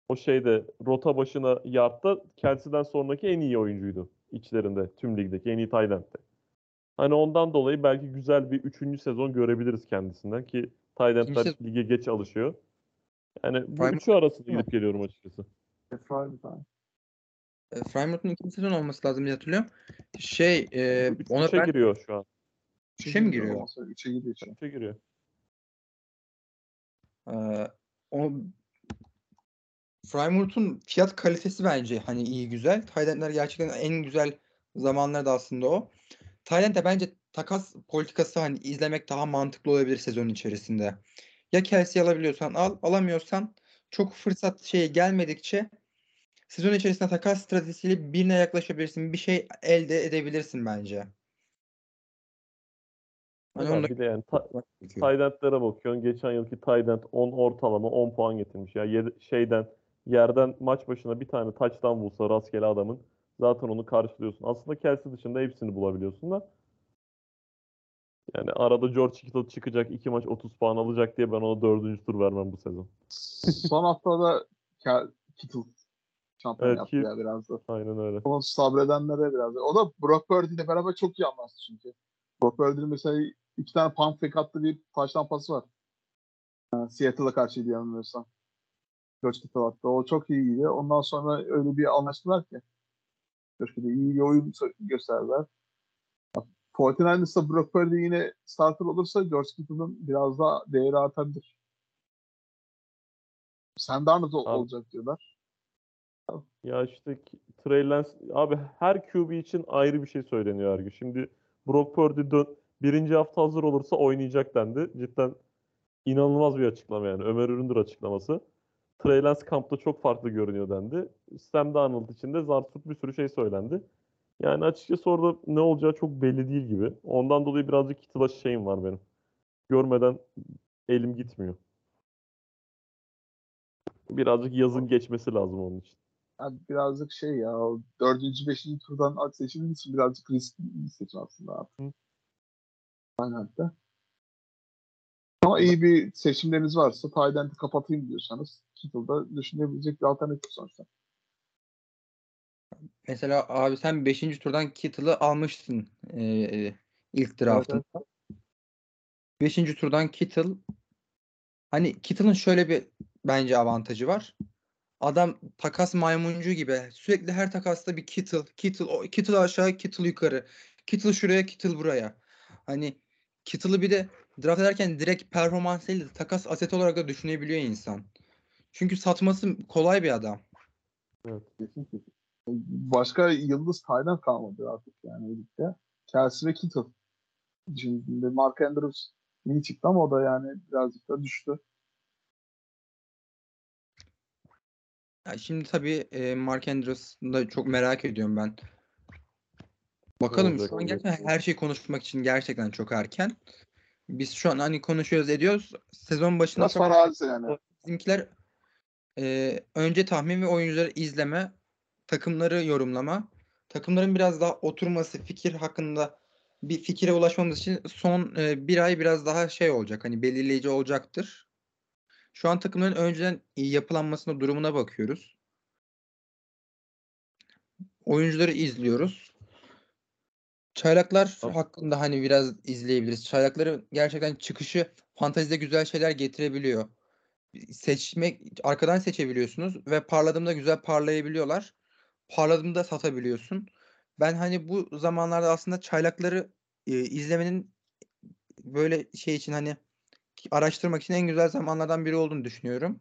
Speaker 2: o şeyde rota başına yardta Kelsey'den sonraki en iyi oyuncuydu içlerinde. Tüm ligdeki en iyi end'ti. Hani ondan dolayı belki güzel bir üçüncü sezon görebiliriz kendisinden ki end'ler
Speaker 1: sezon-
Speaker 2: lige geç alışıyor. Yani bu
Speaker 1: Prime-
Speaker 2: üçü arasında gidip geliyorum açıkçası.
Speaker 1: E, Frymouth'un ikinci sezon olması lazım diye hatırlıyorum. Şey e,
Speaker 2: Üç,
Speaker 1: ona
Speaker 2: üçe
Speaker 1: ben
Speaker 2: giriyor şu an.
Speaker 1: Üçe mi giriyor?
Speaker 3: Üçe giriyor.
Speaker 2: Üçe giriyor.
Speaker 1: Ee, o Frymouth'un fiyat kalitesi bence hani iyi güzel. Taylandler gerçekten en güzel zamanları da aslında o. Tayland'de bence takas politikası hani izlemek daha mantıklı olabilir sezon içerisinde. Ya Kelsey alabiliyorsan al, alamıyorsan çok fırsat şeye gelmedikçe sezon içerisinde takas stratejisiyle birine yaklaşabilirsin. Bir şey elde edebilirsin bence. Hani
Speaker 2: Ya
Speaker 1: onu da
Speaker 2: bir de yani ta- bakıyorsun. Geçen yılki end 10 ortalama 10 puan getirmiş. Ya yedi- şeyden yerden maç başına bir tane touchdown bulsa rastgele adamın zaten onu karşılıyorsun. Aslında Kelsey dışında hepsini bulabiliyorsun da. Yani arada George Kittle çıkacak iki maç 30 puan alacak diye ben ona dördüncü tur vermem bu sezon.
Speaker 3: Son haftada Kittle şampiyon
Speaker 2: Evet,
Speaker 3: yaptı
Speaker 2: ki-
Speaker 3: ya biraz da.
Speaker 2: Aynen öyle.
Speaker 3: Ama sabredenlere biraz da. O da Brock Purdy ile beraber çok iyi anlaştı çünkü. Brock Purdy'nin mesela iki tane pump fake attı bir taştan pası var. Yani Seattle'a karşıydı yanılmıyorsam. George Kittle attı. O çok iyiydi. Ondan sonra öyle bir anlaştılar ki. Kittle iyi bir oyun gösterdiler. 49ers'da Brock Purdy yine starter olursa George Kittle'ın biraz daha değeri artabilir. Sam Darnold olacak diyorlar.
Speaker 2: Ya işte Trey Lance abi her QB için ayrı bir şey söyleniyor her gün. Şimdi Brock Purdy dön, birinci hafta hazır olursa oynayacak dendi. Cidden inanılmaz bir açıklama yani. Ömer Üründür açıklaması. Trey Lance kampta çok farklı görünüyor dendi. Sam Darnold için de zart tut bir sürü şey söylendi. Yani açıkçası orada ne olacağı çok belli değil gibi. Ondan dolayı birazcık Kittle'a şeyim var benim. Görmeden elim gitmiyor. Birazcık yazın geçmesi lazım onun için.
Speaker 3: Yani birazcık şey ya dördüncü, beşinci turdan seçildiği için birazcık riskli bir seçim aslında abi. Aynen hatta. Ama iyi bir seçimleriniz varsa Tayland'i kapatayım diyorsanız Kittle'da düşünebilecek bir alternatif sonuçta.
Speaker 1: Mesela abi sen 5. turdan Kittle'ı almıştın eee, ilk draftında. 5. turdan Kittle hani Kittle'ın şöyle bir bence avantajı var. Adam takas maymuncu gibi sürekli her takasta bir Kittle, Kittle, o- Kittle aşağı, Kittle yukarı. Kittle şuraya, Kittle buraya. Hani Kittle'ı bir de draft ederken direkt performans değil de takas aseti olarak da düşünebiliyor insan. Çünkü satması kolay bir adam.
Speaker 3: Kesinlikle. Başka yıldız Tayland kalmadı artık yani birlikte. Kelsey ve Kittle. Şimdi Mark Andrews yeni çıktı ama o da yani birazcık da düştü.
Speaker 1: Ya şimdi tabii e, Mark Andrews'u da çok merak ediyorum ben. Bakalım şu an gerçekten her şeyi konuşmak için gerçekten çok erken. Biz şu an hani konuşuyoruz ediyoruz. Sezon başında
Speaker 3: Biraz
Speaker 1: çok
Speaker 3: farazi yani.
Speaker 1: bizimkiler e, önce tahmin ve oyuncuları izleme takımları yorumlama. Takımların biraz daha oturması, fikir hakkında bir fikire ulaşmamız için son e, bir ay biraz daha şey olacak. Hani belirleyici olacaktır. Şu an takımların önceden yapılanmasına durumuna bakıyoruz. Oyuncuları izliyoruz. Çaylaklar
Speaker 2: Tamam.
Speaker 1: hakkında hani biraz izleyebiliriz. Çaylakların gerçekten çıkışı fantazide güzel şeyler getirebiliyor. Seçmek arkadan seçebiliyorsunuz ve parladığında güzel parlayabiliyorlar. Parladığında satabiliyorsun. Ben hani bu zamanlarda aslında çaylakları e, izlemenin böyle şey için hani araştırmak için en güzel zamanlardan biri olduğunu düşünüyorum.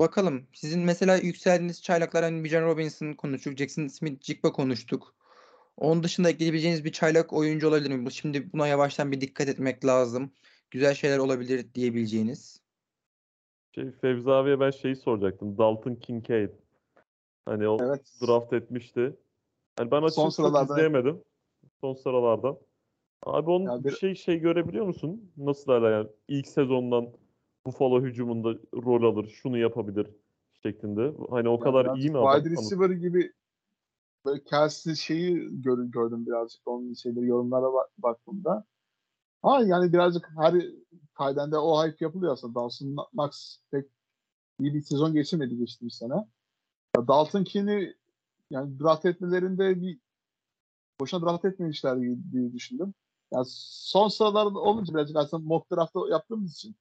Speaker 1: Bakalım. Sizin mesela yükseldiğiniz çaylaklar hani Bijan Robinson konuştuk. Jackson Smith Jigba konuştuk. Onun dışında ekleyebileceğiniz bir çaylak oyuncu olabilir mi? Şimdi buna yavaştan bir dikkat etmek lazım. Güzel şeyler olabilir diyebileceğiniz.
Speaker 2: Şey, Fevzi abiye ben şeyi soracaktım. Dalton Kincaid. Hani o
Speaker 3: Evet.
Speaker 2: draft etmişti. Yani ben açıkçası çok
Speaker 3: sıralarda-
Speaker 2: izleyemedim. Son sıralardan. Abi onun
Speaker 3: Ya
Speaker 2: bir şey şey görebiliyor musun? Nasıl derler yani ilk sezondan Buffalo hücumunda rol alır, şunu yapabilir şeklinde. Hani o
Speaker 3: Yani
Speaker 2: kadar iyi mi adam?
Speaker 3: Wide receiver gibi böyle Kelsey şeyi gör, gördüm birazcık onun şeyleri yorumlara bak, baktığımda. Ama yani birazcık her kaydende o hype yapılıyor aslında. Dawson Knox pek iyi bir sezon geçirmedi geçtiğimiz sene. Dalton Keeney yani draft etmelerinde bir boşuna draft etmemişler diye, düşündüm. Yani son sıralarda olunca birazcık aslında mock draft yaptığımız için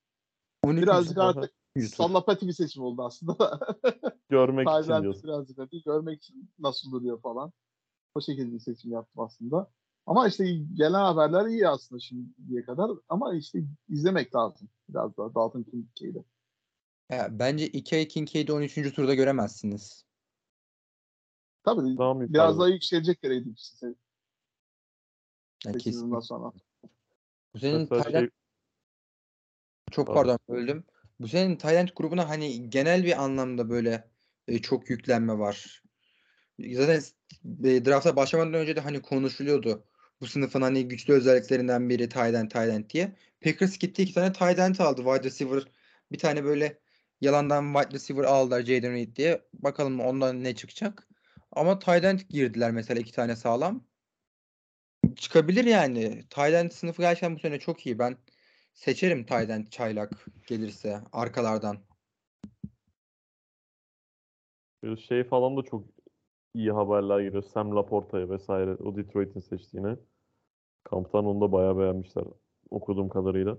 Speaker 1: 13.
Speaker 3: birazcık artık sallapati bir seçim oldu aslında.
Speaker 2: Görmek için diyorsun.
Speaker 3: birazcık hani görmek için nasıl duruyor falan. O şekilde bir seçim yaptım aslında. Ama işte gelen haberler iyi aslında şimdiye kadar. Ama işte izlemek lazım biraz daha Dalton Kincaid'i.
Speaker 1: Ya, bence Ike Kincaid'i 13. turda göremezsiniz.
Speaker 3: Tabii
Speaker 2: Daha mı
Speaker 3: biraz daha yükselecek yereydi işte
Speaker 1: Yani
Speaker 3: seçimden
Speaker 1: kesin.
Speaker 3: sonra.
Speaker 1: Bu senin Tayland
Speaker 2: şey,
Speaker 1: çok
Speaker 2: Pardon.
Speaker 1: pardon böldüm. Bu senin Tayland grubuna hani genel bir anlamda böyle e, çok yüklenme var. Zaten e, drafta başlamadan önce de hani konuşuluyordu. Bu sınıfın hani güçlü özelliklerinden biri Tayland Tayland diye. Packers gitti iki tane Tayland aldı. Wide receiver bir tane böyle yalandan wide receiver aldılar Jaden Reed diye. Bakalım ondan ne çıkacak. Ama Tayland girdiler mesela iki tane sağlam. Çıkabilir yani. Tayland sınıfı gerçekten bu sene çok iyi. Ben seçerim Tayland çaylak gelirse arkalardan.
Speaker 2: şey falan da çok iyi haberler geliyor. Sam Laporta'ya vesaire o Detroit'in seçtiğine. Kamptan onu da bayağı beğenmişler okuduğum kadarıyla.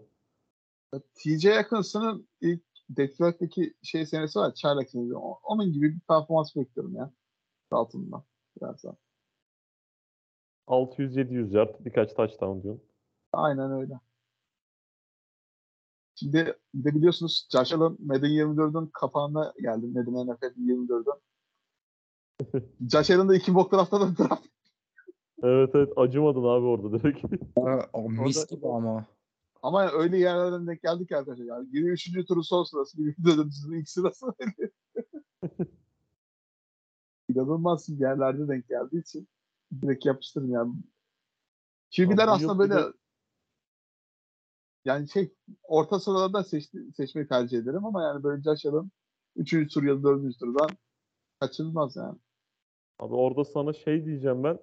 Speaker 3: TJ Atkinson'ın ilk Detroit'teki şey senesi var. Çaylak senesi. Onun gibi bir performans bekliyorum ya. Dalton'dan. Biraz daha.
Speaker 2: 600-700 yard birkaç touchdown diyorsun.
Speaker 3: Aynen öyle. Şimdi bir de biliyorsunuz Josh Allen Madden 24'ün kapağına geldi. Madden NFL 24'ün. Josh Allen da iki mock draft'ta da draft.
Speaker 2: Evet evet acımadın abi orada direkt.
Speaker 1: O mis gibi ama.
Speaker 3: Ama öyle yerlerden denk geldik arkadaşlar. Yani 23. turu son sırası, 24. ilk sırası. İnanılmaz yerlerde denk geldiği için direkt yapıştırın yani. QB'ler aslında böyle
Speaker 2: de-
Speaker 3: yani şey orta sıralardan seçti, seçmeyi tercih ederim ama yani böyle Josh Allen 3. tur ya da 4. turdan kaçınılmaz yani.
Speaker 2: Abi orada sana şey diyeceğim ben.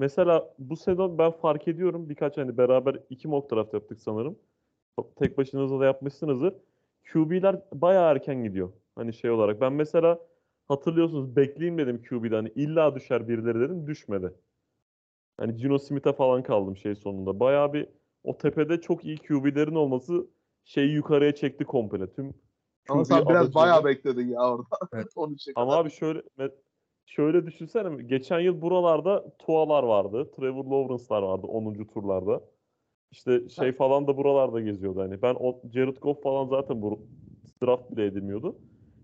Speaker 2: Mesela bu sezon ben fark ediyorum birkaç hani beraber iki mock draft yaptık sanırım. Tek başınıza da yapmışsınızdır. QB'ler bayağı erken gidiyor. Hani şey olarak. Ben mesela hatırlıyorsunuz bekleyeyim dedim QB'den. Hani illa düşer birileri dedim. Düşmedi. Hani Gino Smith'e falan kaldım şey sonunda. Bayağı bir o tepede çok iyi QB'lerin olması şeyi yukarıya çekti komple. Tüm
Speaker 3: Ama
Speaker 2: QB
Speaker 3: sen biraz
Speaker 2: adacını-
Speaker 3: bayağı bekledin ya orada.
Speaker 1: Evet.
Speaker 3: 13'e
Speaker 2: Ama abi şöyle şöyle düşünsene geçen yıl buralarda Tualar vardı. Trevor Lawrence'lar vardı 10. turlarda. İşte şey falan da buralarda geziyordu hani. Ben o Jared Goff falan zaten bu draft bile edilmiyordu.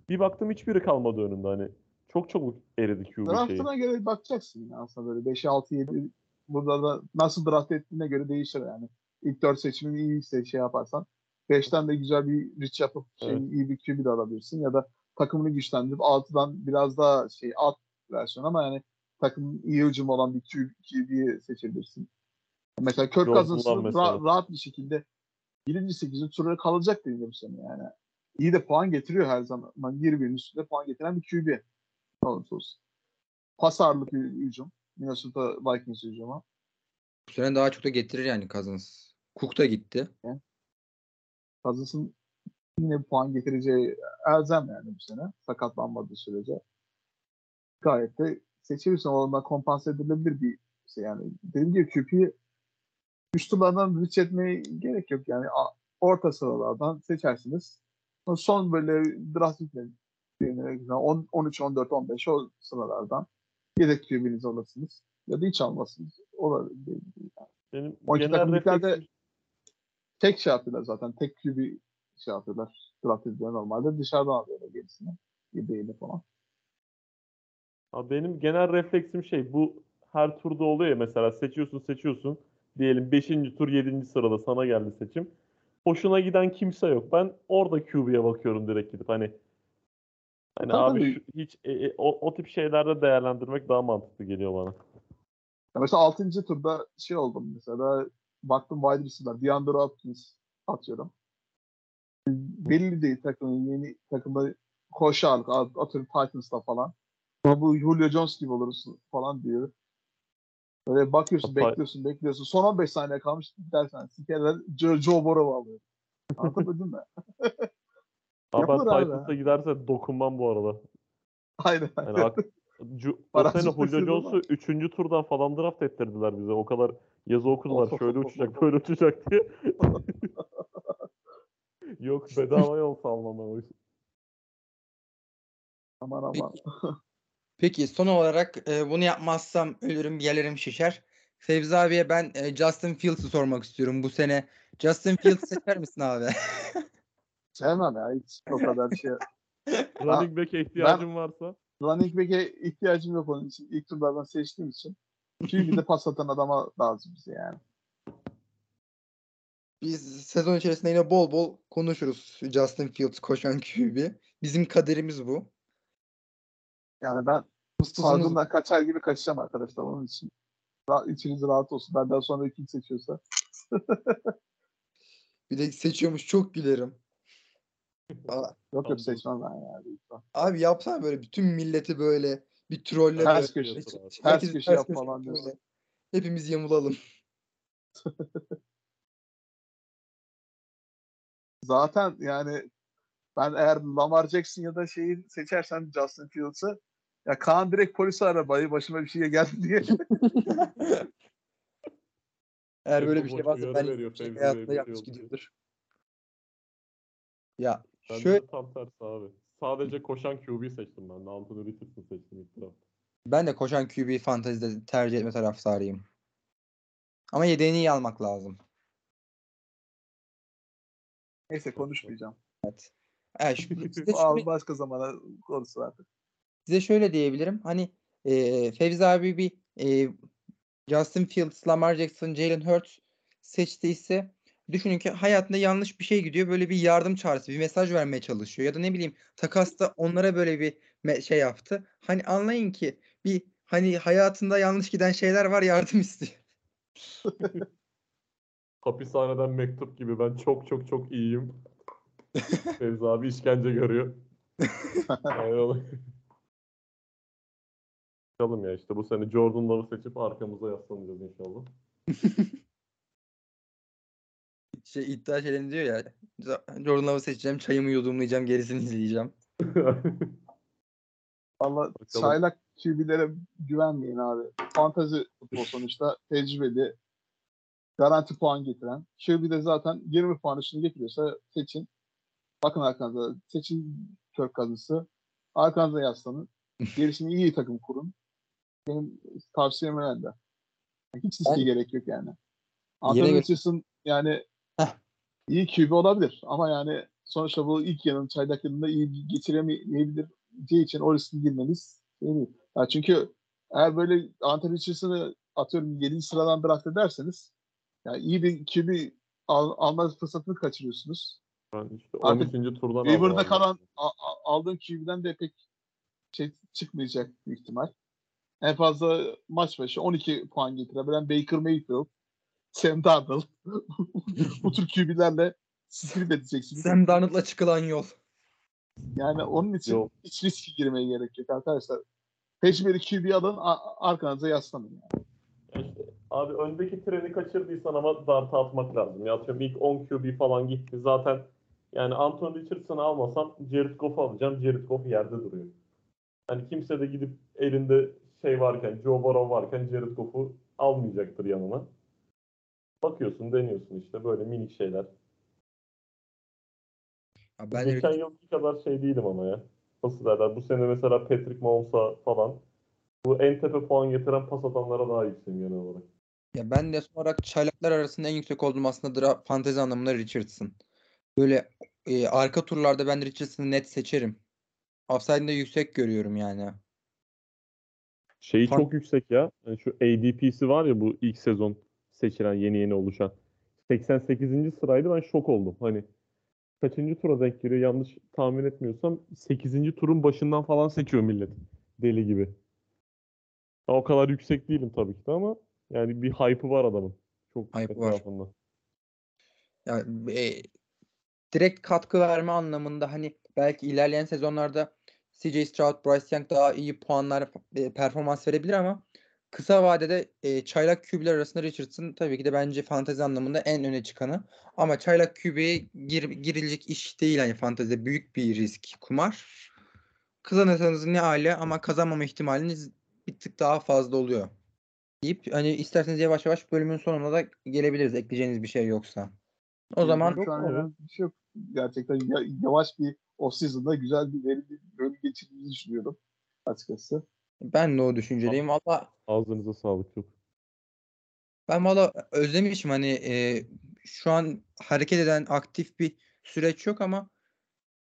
Speaker 2: Bir baktım hiçbiri kalmadı önümde hani. Çok çabuk eridi QB şeyi.
Speaker 3: Draftına göre bakacaksın ya aslında böyle 5, 6, 7 burada da nasıl draft ettiğine göre değişir yani. İlk 4 seçimin iyiyse şey yaparsan 5'ten de güzel bir reach yapıp şey,
Speaker 2: Evet.
Speaker 3: iyi bir QB de alabilirsin ya da takımını güçlendirip 6'dan biraz daha şey alt versiyon ama yani takımın iyi hücum olan bir QB, QB'yi seçebilirsin. Mesela Kirk Cousins'ın ra- rahat bir şekilde 7. 8. turlara kalacak diye bu sene yani. İyi de puan getiriyor her zaman. 20'nin üstünde puan getiren bir QB. Ne olursa olsun. pas ağırlık bir hücum. Minnesota Vikings hücumu.
Speaker 1: Bu sene daha çok da getirir yani Cousins. Cook da gitti.
Speaker 3: Cousins'ın yine bir puan getireceği elzem yani bu sene. Sakatlanmadığı sürece. Gayet de seçebilirsin. Ondan kompanse edilebilir bir şey yani. Dediğim gibi QP'yi üç turlardan reach etmeye gerek yok yani. Orta sıralardan seçersiniz. Son böyle draft bitmedi. 10, 13, 14, 15 o sıralardan yedek QB'nizi alırsınız. Ya da hiç almazsınız. Olabilir.
Speaker 2: Benim
Speaker 3: O iki
Speaker 2: genel
Speaker 3: takım liglerde
Speaker 2: refleksim-
Speaker 3: tek şey yapıyorlar zaten. Tek QB şey yapıyorlar. Draft ediyor normalde. Dışarıdan alıyorlar gerisini. Yedeğini falan.
Speaker 2: Abi benim genel refleksim şey bu her turda oluyor ya mesela seçiyorsun seçiyorsun diyelim 5. tur 7. sırada sana geldi seçim. Hoşuna giden kimse yok. Ben orada QB'ye bakıyorum direkt gidip hani hani
Speaker 3: Tabii.
Speaker 2: abi şu, hiç e, e, o, o tip şeylerde değerlendirmek daha mantıklı geliyor bana.
Speaker 3: Ya mesela 6. turda şey oldum mesela baktım wide receiver DeAndre Hopkins atıyorum. Belli değil takımın yeni takımda koşar atıyorum Titans'ta falan. Ama bu Julio Jones gibi oluruz falan diyor. Böyle bakıyorsun,
Speaker 2: Hatta-
Speaker 3: bekliyorsun, bekliyorsun. Son 15 saniye kalmış dersen sikerler Joe, Joe Burrow alıyor. Anlatabildim mi?
Speaker 2: Abi. Titans'a giderse dokunmam bu arada.
Speaker 3: Aynen.
Speaker 2: Yani ak- o sene Julio Jones'u 3. turdan falan draft ettirdiler bize. O kadar yazı okudular. Şöyle uçacak, böyle uçacak diye. Yok bedava yol iş.
Speaker 3: aman aman.
Speaker 1: Peki son olarak e, bunu yapmazsam ölürüm, yerlerim şişer. Fevzi abiye ben e, Justin Fields'ı sormak istiyorum bu sene. Justin Fields seçer misin abi?
Speaker 3: Sevmem ya hiç o kadar şey.
Speaker 2: Running back'e ihtiyacın varsa
Speaker 3: Running back'e ihtiyacım yok onun için. İlk turlardan seçtiğim için. Çünkü bir de pas atan adama lazım bize yani.
Speaker 1: Biz sezon içerisinde yine bol bol konuşuruz Justin Fields koşan QB. Bizim kaderimiz bu.
Speaker 3: Yani ben Salgından kaçar gibi kaçacağım arkadaşlar onun için. Ra- içiniz rahat olsun. Benden sonra kim seçiyorsa.
Speaker 1: bir de seçiyormuş çok gülerim. Aa,
Speaker 3: Yok yok seçmem ben yani. lütfen.
Speaker 1: Abi yapsana böyle bütün milleti böyle bir trolle
Speaker 3: Ters
Speaker 1: böyle.
Speaker 3: köşe.
Speaker 1: Herkes
Speaker 3: Ters köşe yap falan
Speaker 1: böyle.
Speaker 3: diyorsun.
Speaker 1: Hepimiz yamulalım.
Speaker 3: Zaten yani ben eğer Lamar Jackson ya da şeyi seçersem Justin Fields'ı ya Kaan direkt polisi arabayı başıma bir şey geldi diye.
Speaker 1: Eğer böyle bir şey varsa ben şey yanlış
Speaker 2: oldu.
Speaker 1: gidiyordur. Ya
Speaker 2: bende
Speaker 1: şöyle
Speaker 2: de tam tersi abi. Sadece koşan QB seçtim ben de. Anthony Richardson seçtim ilk
Speaker 1: ben de koşan QB fantezide tercih etme taraftarıyım. Ama yedeğini iyi almak lazım.
Speaker 3: Neyse konuşmayacağım.
Speaker 1: Evet, şu- size,
Speaker 3: Al başka zamana konusu artık.
Speaker 1: Size şöyle diyebilirim. Hani e, Fevzi abi bir e, Justin Fields, Lamar Jackson, Jalen Hurts seçtiyse düşünün ki hayatında yanlış bir şey gidiyor. Böyle bir yardım çağrısı, bir mesaj vermeye çalışıyor. Ya da ne bileyim takasta onlara böyle bir şey yaptı. Hani anlayın ki bir hani hayatında yanlış giden şeyler var yardım istiyor.
Speaker 2: Hapishaneden mektup gibi ben çok çok çok iyiyim. Fevzi abi işkence görüyor. Aynen. Bakalım ya işte bu sene Jordan Love'ı seçip arkamıza yaslanacağız inşallah.
Speaker 1: Şey iddia şeylerini diyor ya Jordan Love'ı seçeceğim, çayımı yudumlayacağım, gerisini izleyeceğim.
Speaker 3: Valla çaylak QB'lere güvenmeyin abi. Fantazi futbol sonuçta tecrübeli, garanti puan getiren. QB de zaten 20 puan üstünü getiriyorsa seçin. Bakın arkanıza. Seçin kök kazısı. Arkanıza yaslanın. Gerisini iyi takım kurun. Benim tavsiyem öyle. Hiç riske
Speaker 1: Ben-
Speaker 3: gerek yok yani. Anthony Richardson yani
Speaker 1: Heh.
Speaker 3: iyi QB olabilir ama yani sonuçta bu ilk yanın çaylak yılında iyi geçiremeyebilir diyeceği için o riski girmeniz şey değil. Ya çünkü eğer böyle Anthony Richardson'ı atıyorum 7. sıradan draft ederseniz yani iyi bir QB al, alma fırsatını kaçırıyorsunuz.
Speaker 2: Ben işte
Speaker 3: Artık
Speaker 2: 13. turdan
Speaker 3: Waiver'da
Speaker 2: aldım abi.
Speaker 3: kalan a- a- aldığın QB'den de pek şey çıkmayacak büyük ihtimal. En fazla maç başı 12 puan getirebilen Baker Mayfield, Sam Darnold bu tür QB'lerle strip edeceksiniz.
Speaker 1: Sam Darnold'la çıkılan yol.
Speaker 3: Yani onun için
Speaker 2: Yok.
Speaker 3: hiç riske girmeye gerek yok arkadaşlar. tecrübeli QB alın a- arkanıza yaslanın. Yani.
Speaker 2: İşte, abi öndeki treni kaçırdıysan ama darta atmak lazım. Ya atıyorum ilk 10 QB falan gitti. Zaten yani Anthony Richardson'ı almasam Jared Goff'u alacağım. Jared Goff yerde duruyor. Hani kimse de gidip elinde şey varken, Joe Burrow varken Jared Goff'u almayacaktır yanına. Bakıyorsun, deniyorsun işte böyle minik şeyler.
Speaker 1: Ya ben
Speaker 2: Geçen yılki kadar şey değilim ama ya. Nasıl derler? Bu sene mesela Patrick Mahomes'a falan bu en tepe puan getiren pas atanlara daha yükseğim genel olarak.
Speaker 1: Ya ben de son olarak çaylaklar arasında en yüksek olduğum aslında dra- fantezi anlamında Richardson. Böyle e, arka turlarda ben Richardson'ı net seçerim. Da yüksek görüyorum yani.
Speaker 2: Şeyi
Speaker 1: Fan-
Speaker 2: çok yüksek ya. Yani şu ADP'si var ya bu ilk sezon seçilen yeni yeni oluşan. 88. sıraydı ben şok oldum. Hani kaçıncı tura denk geliyor yanlış tahmin etmiyorsam 8. turun başından falan seçiyor millet. Deli gibi. Ya o kadar yüksek değilim tabii ki de ama yani bir hype'ı var adamın. Çok
Speaker 1: Hype'ı var.
Speaker 2: etrafında.
Speaker 1: Ya e, direkt katkı verme anlamında hani belki ilerleyen sezonlarda CJ Stroud, Bryce Young daha iyi puanlar, e, performans verebilir ama kısa vadede e, çaylak QB'ler arasında Richardson tabii ki de bence fantezi anlamında en öne çıkanı. Ama çaylak QB'ye gir, girilecek iş değil hani fantezide büyük bir risk, kumar. Kazanırsanız ne hale ama kazanmama ihtimaliniz bir tık daha fazla oluyor. Deyip hani isterseniz yavaş yavaş bölümün sonuna da gelebiliriz ekleyeceğiniz bir şey yoksa. O zaman
Speaker 3: Şu an
Speaker 2: Yok
Speaker 3: şey yok. Gerçekten ya- yavaş bir off-season'da güzel bir verimli bir bölüm geçirdiğimizi düşünüyorum açıkçası.
Speaker 1: ben de o düşüncedeyim. Valla
Speaker 2: Ağzınıza sağlık çok.
Speaker 1: ben valla özlemişim hani e, şu an hareket eden aktif bir süreç yok ama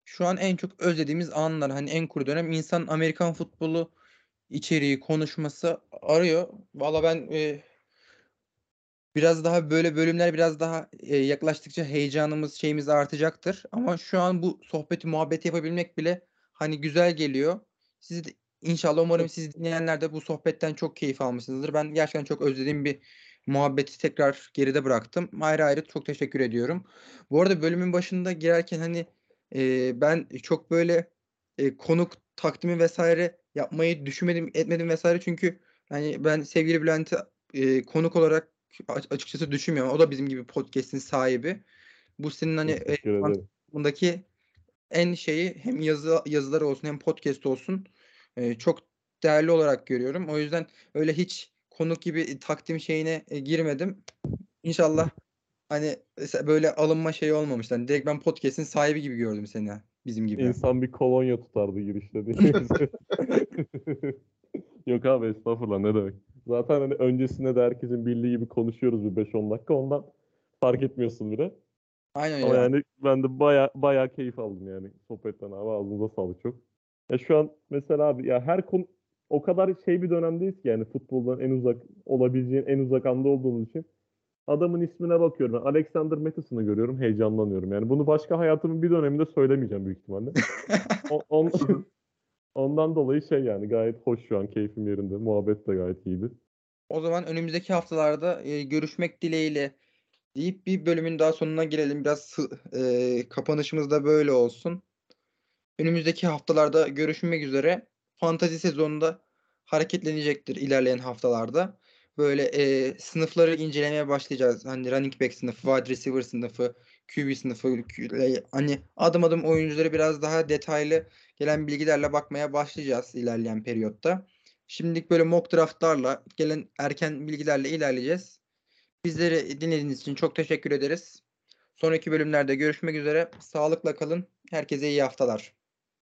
Speaker 1: şu an en çok özlediğimiz anlar hani en kuru dönem insan Amerikan futbolu içeriği konuşması arıyor. Valla ben e, biraz daha böyle bölümler biraz daha e, yaklaştıkça heyecanımız şeyimiz artacaktır. Ama şu an bu sohbeti muhabbeti yapabilmek bile hani güzel geliyor. Siz de, inşallah umarım siz dinleyenler de bu sohbetten çok keyif almışsınızdır. Ben gerçekten çok özlediğim bir muhabbeti tekrar geride bıraktım. Ayrı ayrı çok teşekkür ediyorum. Bu arada bölümün başında girerken hani e, ben çok böyle e, konuk takdimi vesaire yapmayı düşünmedim etmedim vesaire çünkü hani ben sevgili Bülent'i e, konuk olarak açıkçası düşünmüyorum. O da bizim gibi podcast'in sahibi. Bu senin hani bundaki en şeyi hem yazı yazıları olsun hem podcast olsun e, çok değerli olarak görüyorum. O yüzden öyle hiç konuk gibi takdim şeyine e, girmedim. İnşallah hani böyle alınma şeyi olmamış. Yani direkt ben podcast'in sahibi gibi gördüm seni bizim gibi.
Speaker 2: İnsan bir kolonya tutardı girişte diye. Yok abi estağfurullah ne demek. Zaten hani öncesinde de herkesin bildiği gibi konuşuyoruz bir 5-10 dakika ondan fark etmiyorsun bile.
Speaker 1: Aynen
Speaker 2: Ama
Speaker 1: ya.
Speaker 2: yani ben de baya baya keyif aldım yani sohbetten abi ağzınıza sağlık çok. Ya şu an mesela abi ya her konu o kadar şey bir dönemdeyiz ki yani futboldan en uzak olabileceğin en uzak anda olduğumuz için adamın ismine bakıyorum. Ben Alexander Mattison'ı görüyorum heyecanlanıyorum. Yani bunu başka hayatımın bir döneminde söylemeyeceğim büyük ihtimalle. O- on- ondan dolayı şey yani gayet hoş şu an keyfim yerinde. Muhabbet de gayet iyiydi.
Speaker 1: O zaman önümüzdeki haftalarda e, görüşmek dileğiyle deyip bir bölümün daha sonuna gelelim. Biraz e, kapanışımız da böyle olsun. Önümüzdeki haftalarda görüşmek üzere. Fantazi sezonunda hareketlenecektir ilerleyen haftalarda. Böyle e, sınıfları incelemeye başlayacağız. Hani running back sınıfı, wide receiver sınıfı, QB sınıfı, Q- hani adım adım oyuncuları biraz daha detaylı gelen bilgilerle bakmaya başlayacağız ilerleyen periyotta. Şimdilik böyle mock draftlarla gelen erken bilgilerle ilerleyeceğiz. Bizleri dinlediğiniz için çok teşekkür ederiz. Sonraki bölümlerde görüşmek üzere. Sağlıkla kalın. Herkese iyi haftalar.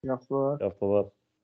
Speaker 3: İyi haftalar.
Speaker 2: Haftalar.